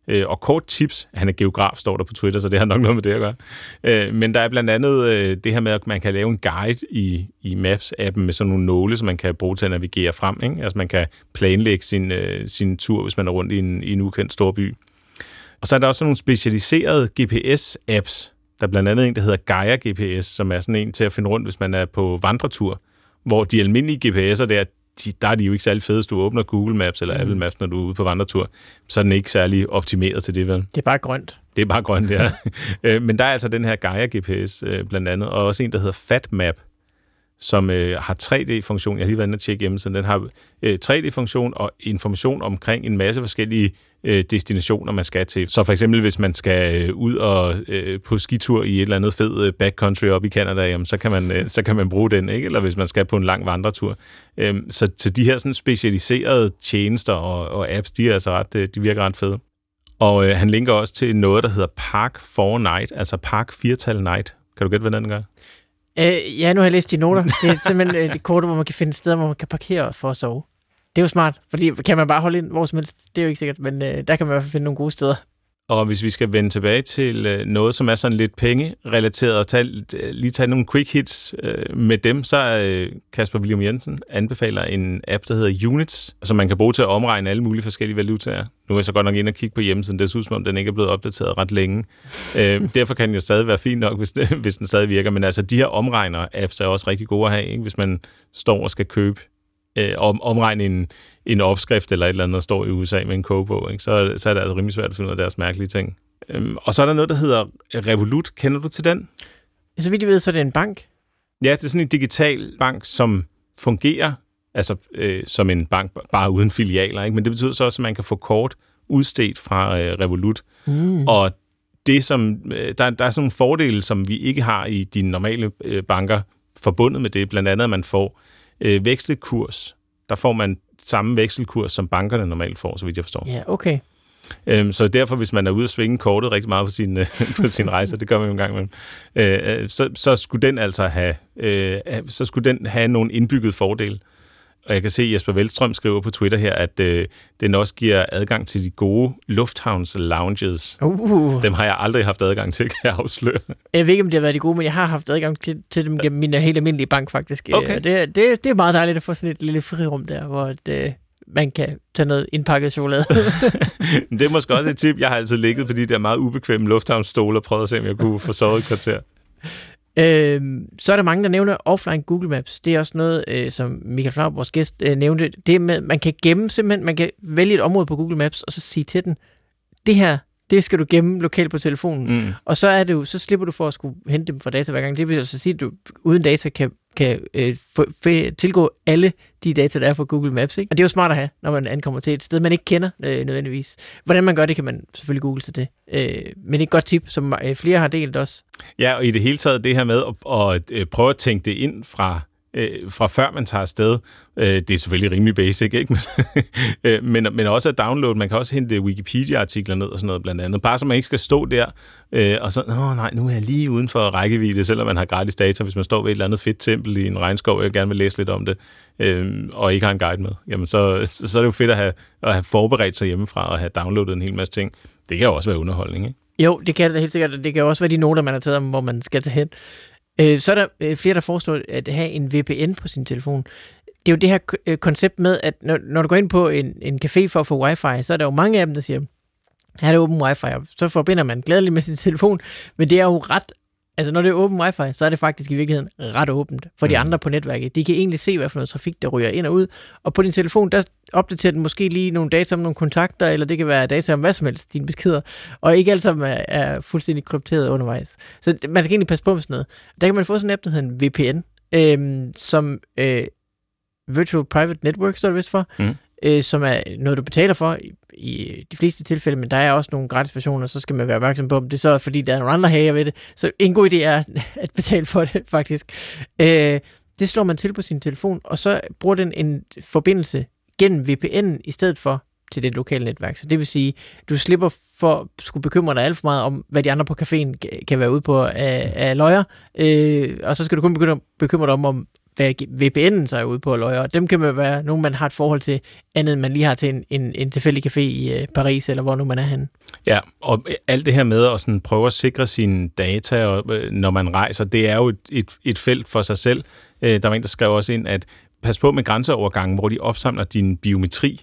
øh, og kort tips. Han er geograf, står der på Twitter, så det har nok noget med det at gøre. Øh, men der er blandt andet øh, det her med, at man kan lave en guide i, i Maps-appen med sådan nogle nåle, som man kan bruge til at navigere frem. Ikke? Altså man kan planlægge sin, øh, sin tur, hvis man er rundt i en, i en ukendt storby. Og så er der også nogle specialiserede GPS-apps. Der er blandt andet en, der hedder Gaia GPS, som er sådan en til at finde rundt, hvis man er på vandretur, hvor de almindelige GPS'er der, de, der er de jo ikke særlig fede. Hvis du åbner Google Maps eller Apple Maps, når du er ude på vandretur, så er den ikke særlig optimeret til det, vel? Det er bare grønt. Det er bare grønt, ja. Øh, Men der er altså den her Gaia GPS øh, blandt andet, og også en, der hedder FatMap, som øh, har 3D-funktion. Jeg har lige været inde og tjekke hjemmesiden. Den har øh, 3D-funktion og information omkring en masse forskellige øh, destinationer, man skal til. Så for eksempel, hvis man skal øh, ud og øh, på skitur i et eller andet fed øh, backcountry op i Canada, jamen, så, kan man, øh, så kan man bruge den, ikke? eller hvis man skal på en lang vandretur. Øh, så, så de her sådan specialiserede tjenester og, og apps, de er altså ret, øh, de virker ret fede. Og øh, han linker også til noget, der hedder Park 4 Night, altså Park 4 Night. Kan du gætte, hvad den gør? Øh, ja, nu har jeg læst de noter. Det er simpelthen øh, et kort, korte, hvor man kan finde steder, hvor man kan parkere for at sove. Det er jo smart, fordi kan man bare holde ind hvor som helst? Det er jo ikke sikkert, men øh, der kan man i hvert fald finde nogle gode steder. Og hvis vi skal vende tilbage til øh, noget, som er sådan lidt pengerelateret, og tage, lige tage nogle quick hits øh, med dem, så øh, Kasper William Jensen anbefaler en app, der hedder Units, som man kan bruge til at omregne alle mulige forskellige valutaer. Nu er jeg så godt nok ind og kigge på hjemmesiden. Det ser ud som om, den ikke er blevet opdateret ret længe. øh, derfor kan den jo stadig være fin nok, hvis, det, hvis den stadig virker. Men altså, de her omregner-apps er også rigtig gode at have, ikke? hvis man står og skal købe øh, om, omregne en, en opskrift eller et eller andet, der står i USA med en kogebog, ikke? Så, så er det altså rimelig svært at finde ud af deres mærkelige ting. Øhm, og så er der noget, der hedder Revolut. Kender du til den? Så vidt jeg ved, så er det en bank. Ja, det er sådan en digital bank, som fungerer altså øh, som en bank, bare uden filialer. Ikke? Men det betyder så også, at man kan få kort udstedt fra øh, Revolut. Mm. Og det, som, øh, der, der er sådan nogle fordele, som vi ikke har i de normale øh, banker forbundet med det. Blandt andet, at man får øh, vekselkurs. Der får man samme vekselkurs, som bankerne normalt får, så vidt jeg forstår. Ja, okay. Øhm, så derfor, hvis man er ude at svinge kortet rigtig meget på sin, øh, på sin rejse, det gør man jo en gang imellem, øh, så, så skulle den altså have, øh, så skulle den have nogle indbygget fordele. Og jeg kan se, at Jesper Veldstrøm skriver på Twitter her, at øh, den også giver adgang til de gode lufthavns lounges. Uh. Dem har jeg aldrig haft adgang til, kan jeg afsløre. Jeg ved ikke, om det har været de gode, men jeg har haft adgang til, til dem gennem min helt almindelige bank, faktisk. Okay. Øh, Det, det, det er meget dejligt at få sådan et lille frirum der, hvor et, øh, man kan tage noget indpakket chokolade. det er måske også et tip. Jeg har altid ligget på de der meget ubekvemme lufthavnsstole og prøvet at se, om jeg kunne få sovet et kvarter. Øhm, så er der mange, der nævner offline Google Maps. Det er også noget, øh, som Michael Flau, vores gæst, øh, nævnte. Det med, man kan gemme simpelthen, man kan vælge et område på Google Maps, og så sige til den, det her, det skal du gemme lokalt på telefonen. Mm. Og så, er det jo, så slipper du for at skulle hente dem fra data hver gang. Det vil altså sige, at du uden data kan, kan øh, få, f- tilgå alle de data, der er fra Google Maps. Ikke? Og det er jo smart at have, når man ankommer til et sted, man ikke kender øh, nødvendigvis. Hvordan man gør det, kan man selvfølgelig google sig det. Øh, men det er et godt tip, som øh, flere har delt også. Ja, og i det hele taget det her med at, at, at prøve at tænke det ind fra øh, fra før man tager afsted. Øh, det er selvfølgelig rimelig basic, ikke? Men, øh, men, men også at downloade. Man kan også hente Wikipedia-artikler ned og sådan noget blandt andet. Bare så man ikke skal stå der øh, og så, åh nej, nu er jeg lige uden for rækkevidde, selvom man har gratis data. Hvis man står ved et eller andet fedt tempel i en regnskov, og jeg gerne vil læse lidt om det, øh, og ikke har en guide med, jamen så, så er det jo fedt at have, at have forberedt sig hjemmefra og have downloadet en hel masse ting. Det kan jo også være underholdning, ikke? Jo, det kan det helt sikkert. Det kan også være de noter, man har taget om, hvor man skal tage hen. Øh, så er der øh, flere, der foreslår at have en VPN på sin telefon. Det er jo det her øh, koncept med, at når, når du går ind på en, en café for at få wifi, så er der jo mange af dem, der siger, her er det åben wifi, og så forbinder man glædeligt med sin telefon, men det er jo ret Altså, når det er åben wifi, så er det faktisk i virkeligheden ret åbent for de andre på netværket. De kan egentlig se, hvad for noget trafik, der ryger ind og ud. Og på din telefon, der opdaterer den måske lige nogle data om nogle kontakter, eller det kan være data om hvad som helst, dine beskeder. Og ikke alt sammen er, er fuldstændig krypteret undervejs. Så man skal egentlig passe på med sådan noget. Der kan man få sådan en app, der hedder en VPN, øhm, som øh, Virtual Private Network, står det vist for. Mm. Øh, som er noget, du betaler for i, i de fleste tilfælde, men der er også nogle gratis versioner, så skal man være opmærksom på, om det så fordi der er nogle andre hager ved det. Så en god idé er at betale for det, faktisk. Øh, det slår man til på sin telefon, og så bruger den en forbindelse gennem VPN i stedet for til det lokale netværk. Så det vil sige, du slipper for at skulle bekymre dig alt for meget om, hvad de andre på caféen kan være ude på af, af løjer, øh, og så skal du kun begynde at bekymre dig om, om hvad VPN'en så er ude på at løje, og dem kan man være nogen, man har et forhold til, andet end man lige har til en, en, en tilfældig café i øh, Paris, eller hvor nu man er henne. Ja, og alt det her med at sådan prøve at sikre sine data, og, øh, når man rejser, det er jo et, et, et felt for sig selv. Øh, der var en, der skrev også ind, at pas på med grænseovergangen, hvor de opsamler din biometri.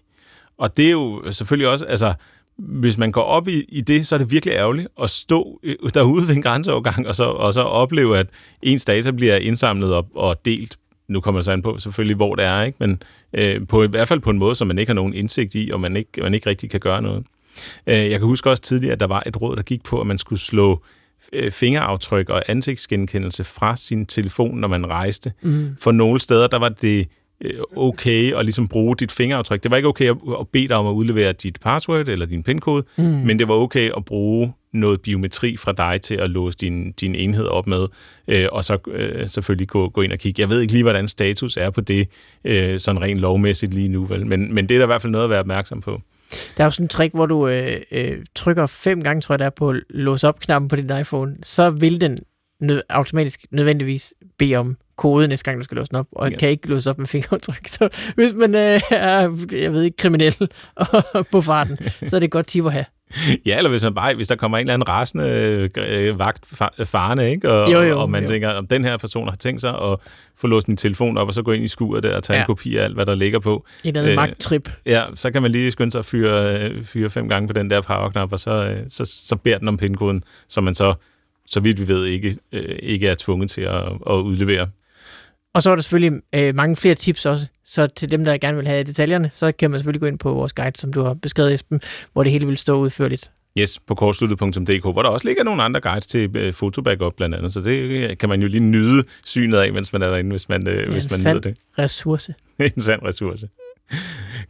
Og det er jo selvfølgelig også, altså, hvis man går op i, i det, så er det virkelig ærgerligt at stå derude ved en grænseovergang, og så, og så opleve, at ens data bliver indsamlet og, og delt nu kommer det så an på selvfølgelig, hvor det er, ikke? men øh, på, i hvert fald på en måde, som man ikke har nogen indsigt i, og man ikke, man ikke rigtig kan gøre noget. Øh, jeg kan huske også tidligere, at der var et råd, der gik på, at man skulle slå øh, fingeraftryk og ansigtsgenkendelse fra sin telefon, når man rejste. Mm. For nogle steder, der var det okay at ligesom bruge dit fingeraftryk. Det var ikke okay at bede dig om at udlevere dit password eller din pin-kode, mm. men det var okay at bruge noget biometri fra dig til at låse din, din enhed op med, øh, og så øh, selvfølgelig gå, gå ind og kigge. Jeg ved ikke lige, hvordan status er på det, øh, sådan rent lovmæssigt lige nu, vel? Men, men det er der i hvert fald noget at være opmærksom på. Der er jo sådan en trick, hvor du øh, øh, trykker fem gange, tror jeg, der på låse op-knappen på din iPhone, så vil den nød, automatisk nødvendigvis bede om kode næste gang, du skal låse den op, og ja. kan ikke låse op med fingeraftryk. Så hvis man øh, er, jeg ved ikke, kriminel på farten, så er det godt tip at have. Ja, eller hvis, man bare, hvis der kommer en eller anden rasende øh, vagt farne, ikke? Og, jo, jo, og man jo. tænker, om den her person har tænkt sig at få låst sin telefon op, og så gå ind i skuret der og tage ja. en kopi af alt, hvad der ligger på. Et andet øh, magttrip. Ja, så kan man lige skynde sig at fyre, øh, fyre fem gange på den der powerknap, og så, øh, så, så beder den om pindkoden, som man så, så vidt vi ved, ikke, øh, ikke er tvunget til at, at udlevere. Og så er der selvfølgelig øh, mange flere tips også. Så til dem, der gerne vil have detaljerne, så kan man selvfølgelig gå ind på vores guide, som du har beskrevet, Esben, hvor det hele vil stå udførligt. Yes, på kortsluttet.dk, hvor der også ligger nogle andre guides til øh, fotobackup blandt andet, så det øh, kan man jo lige nyde synet af, mens man er derinde, hvis man, øh, ja, hvis man nyder det. ressource. en sand ressource.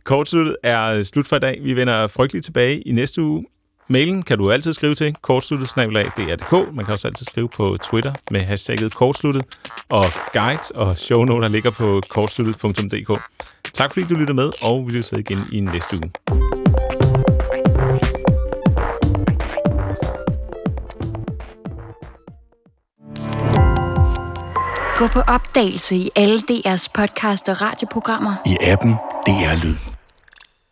Kortsluttet er slut for i dag. Vi vender frygteligt tilbage i næste uge. Mailen kan du altid skrive til kortsluttet.dk. Man kan også altid skrive på Twitter med hashtagget kortsluttet. Og guide og shownoter ligger på kortsluttet.dk. Tak fordi du lytter med, og vi ved igen i næste uge. Gå på opdagelse i alle DR's podcast og radioprogrammer. I appen DR Lyd.